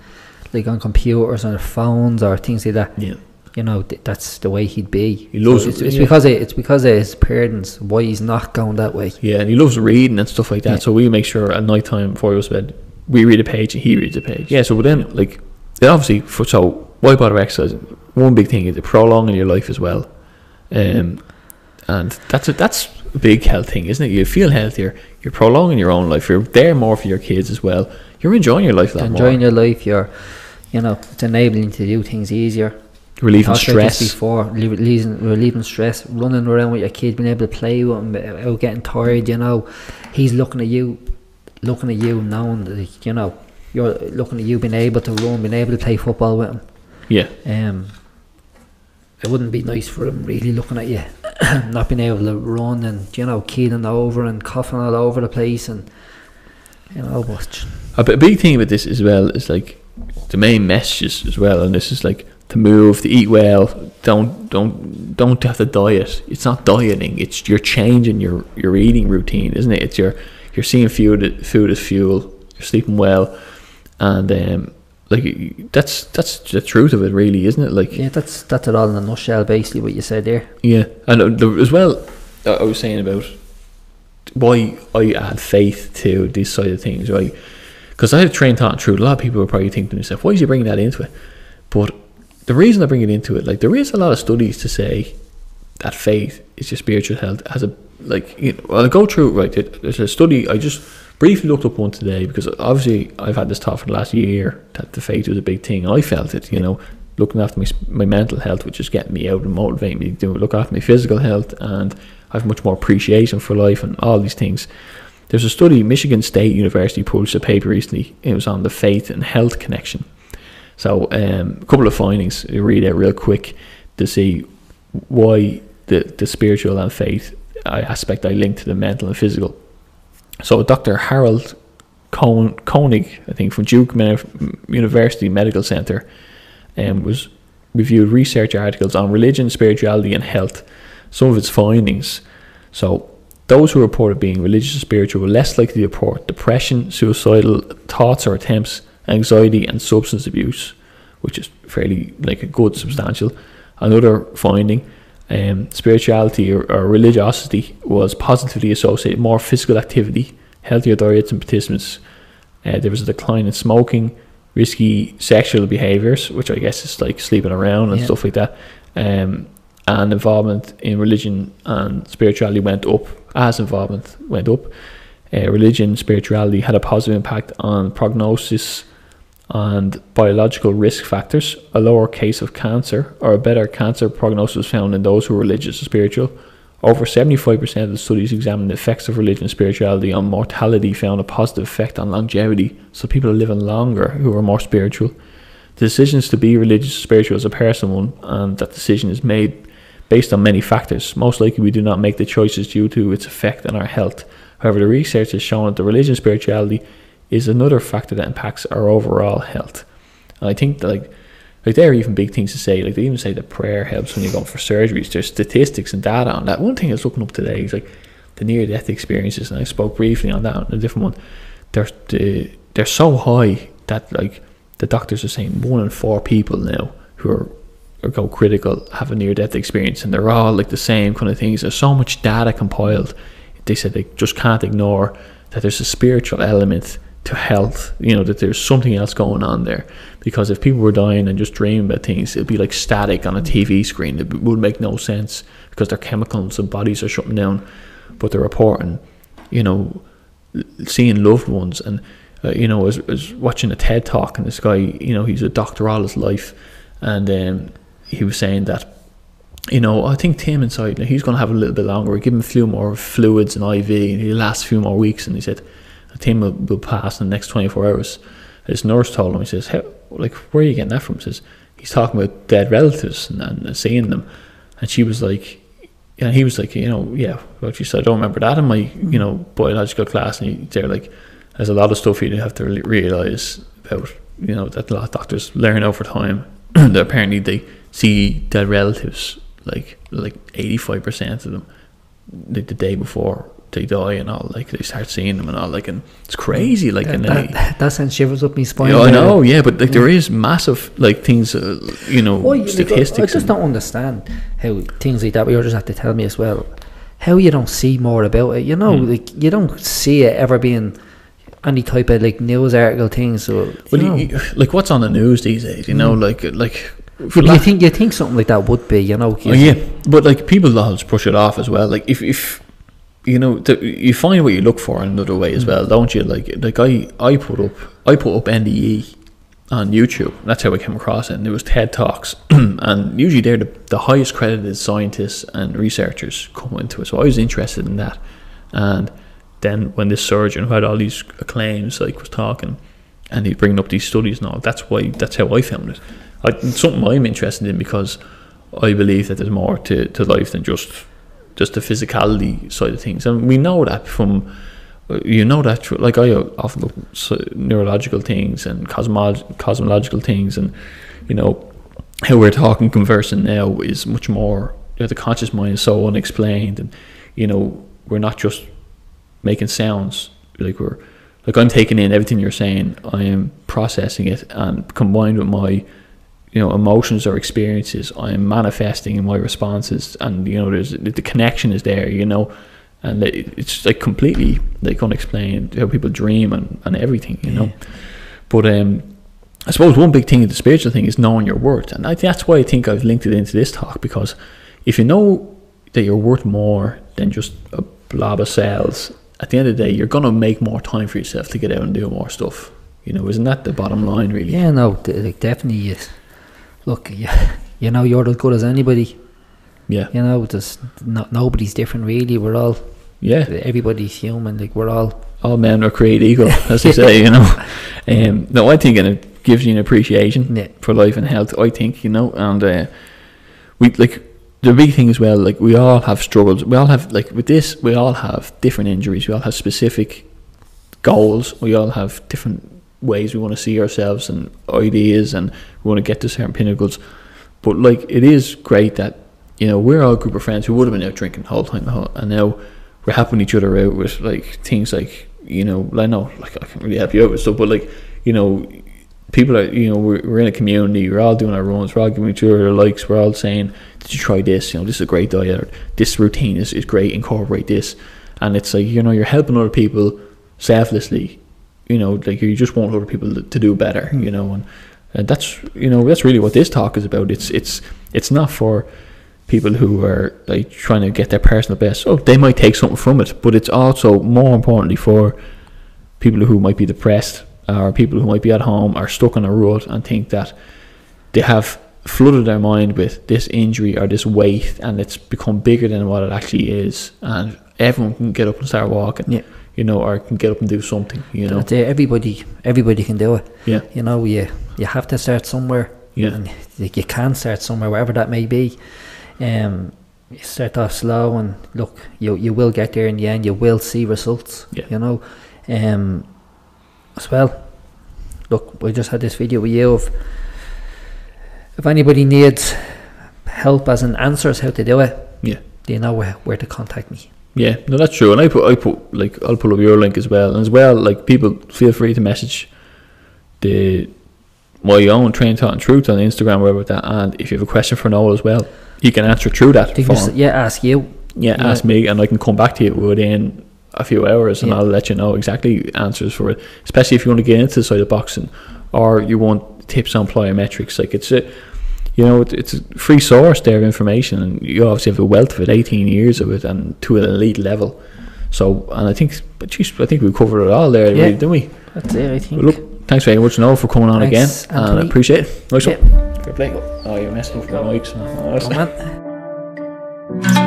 Speaker 3: like on computers or phones or things like that.
Speaker 2: Yeah.
Speaker 3: You know, th- that's the way he'd be.
Speaker 2: He loves
Speaker 3: So it's,
Speaker 2: it,
Speaker 3: it's
Speaker 2: yeah.
Speaker 3: because of, it's because of his parents why he's not going that way.
Speaker 2: Yeah, and he loves reading and stuff like that.
Speaker 3: Yeah.
Speaker 2: So we make sure at night time before he goes to bed, we read a page and he reads a page. Yeah, so then like then obviously for so why bother exercising? One big thing is it prolonging your life as well. Um and that's a that's a big health thing, isn't it? You feel healthier, you're prolonging your own life, you're there more for your kids as well. You're enjoying your life lot
Speaker 3: enjoying
Speaker 2: more.
Speaker 3: your life, you're, you know, it's enabling you to do things easier.
Speaker 2: Relieving
Speaker 3: about
Speaker 2: stress.
Speaker 3: before, relieving, relieving, stress, running around with your kid, being able to play with him without getting tired. You know, he's looking at you, looking at you, knowing that you know you're looking at you, being able to run, being able to play football with him.
Speaker 2: Yeah.
Speaker 3: Um, it wouldn't be nice for him really looking at you, not being able to run and you know keeling over and coughing all over the place and you know, but
Speaker 2: A big thing with this as well is like the main messages as well, and this is like to move, to eat well. Don't don't don't have to diet. It's not dieting. It's you're changing your your eating routine, isn't it? It's your you're seeing food food as fuel. You're sleeping well, and um, like that's that's the truth of it, really, isn't it? Like
Speaker 3: yeah, that's that's it all in a nutshell. Basically, what you said there.
Speaker 2: yeah, and uh, as well, I was saying about why I add faith to this side of things, right? Because I had trained thought through. A lot of people were probably thinking to themselves, "Why is he bringing that into it?" But the reason I bring it into it, like there is a lot of studies to say that faith is your spiritual health as a like you know, I'll go through right. There's a study I just briefly looked up one today because obviously I've had this thought for the last year that the faith was a big thing. I felt it, you know, looking after my my mental health, which is getting me out and motivating me to look after my physical health, and I have much more appreciation for life and all these things. There's a study Michigan State University published a paper recently. It was on the faith and health connection. So um, a couple of findings. You read out real quick to see why the, the spiritual and faith uh, aspect I link to the mental and physical. So Dr. Harold Koen- Koenig, I think from Duke University Medical Center, um, was reviewed research articles on religion, spirituality, and health. Some of its findings. So those who reported being religious and spiritual were less likely to report depression, suicidal thoughts or attempts, anxiety, and substance abuse, which is fairly like a good substantial. Another finding, um, spirituality or, or religiosity was positively associated with more physical activity, healthier diets and participants. Uh, there was a decline in smoking, risky sexual behaviors, which I guess is like sleeping around and
Speaker 3: Yeah.
Speaker 2: stuff like that. Um, and involvement in religion and spirituality went up as involvement went up. Uh, religion, spirituality had a positive impact on prognosis and biological risk factors. A lower case of cancer or a better cancer prognosis was found in those who were religious and spiritual. Over 75% of the studies examined the effects of religion and spirituality on mortality found a positive effect on longevity. So people are living longer who are more spiritual. The decisions to be religious or spiritual is a personal one, and that decision is made based on many factors. Most likely, we do not make the choices due to its effect on our health. However, the research has shown that the religion spirituality is another factor that impacts our overall health. And I think that like like there are even big things to say. Like they even say that prayer helps when you're going for surgeries. There's statistics and data on that. One thing I was looking up today is like the near death experiences, and I spoke briefly on that on a different one. They're they're so high that like the doctors are saying one in four people now who are or go critical have a near death experience, and they're all like the same kind of things. There's so much data compiled. They said they just can't ignore that there's a spiritual element to health. You know that there's something else going on there. Because if people were dying and just dreaming about things, it'd be like static on a TV screen. It would make no sense because their chemicals and bodies are shutting down. But they're reporting, you know, seeing loved ones and uh, you know, I was, I was watching a TED talk and this guy, you know, he's a doctor all his life, and um, he was saying that, you know, I think Tim inside, he's going to have a little bit longer. We give him a few more fluids and IV, and he'll last a few more weeks. And he said, Tim will, will pass in the next 24 hours. His nurse told him, he says, How, like, where are you getting that from? He says, he's talking about dead relatives and, and seeing them. And she was like, and he was like, you know, yeah, well, she said, I don't remember that in my, mm-hmm. you know, biological class. And he, they're like, there's a lot of stuff you have to realize about, you know, that a lot of doctors learn over time that apparently they see their relatives, like like 85% of them, like the day before they die and all, like they start seeing them and all, like, and it's crazy, like, and
Speaker 3: that,
Speaker 2: they,
Speaker 3: that, that sends shivers up my spine.
Speaker 2: yeah, I know, yeah, but like there is massive like things, uh, you know,
Speaker 3: Why, like, I-
Speaker 2: statistics.
Speaker 3: I just don't understand how things like that. But you just have to tell me as well how you don't see more about it. You know,
Speaker 2: Hmm.
Speaker 3: like you don't see it ever being any type of like news article thing. So, you
Speaker 2: Well,
Speaker 3: know.
Speaker 2: you, you- like what's on the news these days? You know, like like. For
Speaker 3: you think you think something like that would be, you know?
Speaker 2: Oh, yeah, but like people always push it off as well. Like if if you know the, you find what you look for in another way as
Speaker 3: Mm.
Speaker 2: well, don't you? Like like I I put up I put up NDE on YouTube. That's how I came across it. And there was TED talks, and usually they're the, the highest credited scientists and researchers come into it. So I was interested in that, and then when this surgeon who had all these claims like was talking, and he's bringing up these studies and all, that's why that's how I found it. It's something I'm interested in because I believe that there's more to, to life than just just the physicality side of things, and we know that from you know that like I often look neurological things and cosmolog- cosmological things, and you know how we're talking conversing now is much more. You know, the conscious mind is so unexplained, and you know we're not just making sounds like we're like I'm taking in everything you're saying. I am processing it, and combined with my you know emotions or experiences i am manifesting in my responses and you know there's the connection is there you know and it- it's like completely like unexplained how people dream and, and everything you know but um i suppose one big thing in the spiritual thing is knowing your worth and I, that's why i think i've linked it into this talk because if you know that you're worth more than just a blob of cells. At the end of the day, you're gonna make more time for yourself to get out and do more stuff. You know, isn't that the bottom line, really?
Speaker 3: Yeah, no, like definitely. Is. Look, yeah, you know, you're as good as anybody.
Speaker 2: Yeah,
Speaker 3: You know, just nobody's different really. We're all
Speaker 2: yeah.
Speaker 3: everybody's human. Like we're all
Speaker 2: All men are created equal, as they say. You know. Um, no, I think and it gives you an appreciation
Speaker 3: Yeah.
Speaker 2: for life and health. I think you know, and uh, we like the big thing as well. Like we all have struggles. We all have like with this. We all have different injuries. We all have specific goals. We all have different ways we want to see ourselves and ideas, and we want to get to certain pinnacles. But like it is great that you know we're all a group of friends who would have been out drinking the whole time, and now we're helping each other out with like things like you know I know like I can't really help you out with stuff, but like you know people are you know we're, we're in a community we're all doing our runs we're all giving each other likes we're all saying did you try this you know this is a great diet or this routine is, is great incorporate this and it's like you know you're helping other people selflessly you know like you just want other people to, do better hmm. you know and, and that's you know that's really what this talk is about. It's it's it's not for people who are like trying to get their personal best. Oh they might take something from it but it's also more importantly for people who might be depressed or people who might be at home are stuck on a rut and think that they have flooded their mind with this injury or this weight and it's become bigger than what it actually is. And everyone can get up and start walking.
Speaker 3: Yeah.
Speaker 2: You know or can get up and do something you know
Speaker 3: it. Everybody, everybody can do it.
Speaker 2: yeah
Speaker 3: You know, you you have to start somewhere.
Speaker 2: Yeah.
Speaker 3: And you can start somewhere, wherever that may be. Um, you start off slow, and look, you you will get there in the end. You will see results.
Speaker 2: Yeah.
Speaker 3: You know, um, as well. Look, we just had this video with you of if anybody needs help as in answers how to do it,
Speaker 2: yeah
Speaker 3: you know where, where to contact me.
Speaker 2: Yeah, no, that's true. And I put, I put, like, I'll pull up your link as well. And as well, like, people feel free to message the my own train thought and truth on Instagram, wherever that. And if you have a question for Noel as well, you can answer through that.
Speaker 3: Just, yeah, ask you.
Speaker 2: yeah,
Speaker 3: yeah.
Speaker 2: ask me, and I can come back to you within a few hours, and
Speaker 3: Yeah.
Speaker 2: I'll let you know exactly answers for it. Especially if you want to get into the side of boxing, or you want tips on plyometrics. Like it's a, you know, it, it's a free source there of information, and you obviously have a wealth of it, eighteen years of it, and to an elite level. So, and I think, but geez, I think we covered it all there,
Speaker 3: Yeah.
Speaker 2: really, didn't we?
Speaker 3: That's it, I think.
Speaker 2: Look, thanks very much, Noel, for coming on
Speaker 3: Thanks,
Speaker 2: again, and I appreciate it. Nice
Speaker 3: Yeah.
Speaker 2: one. Fair play. Oh, you're messing with my mics. Oh.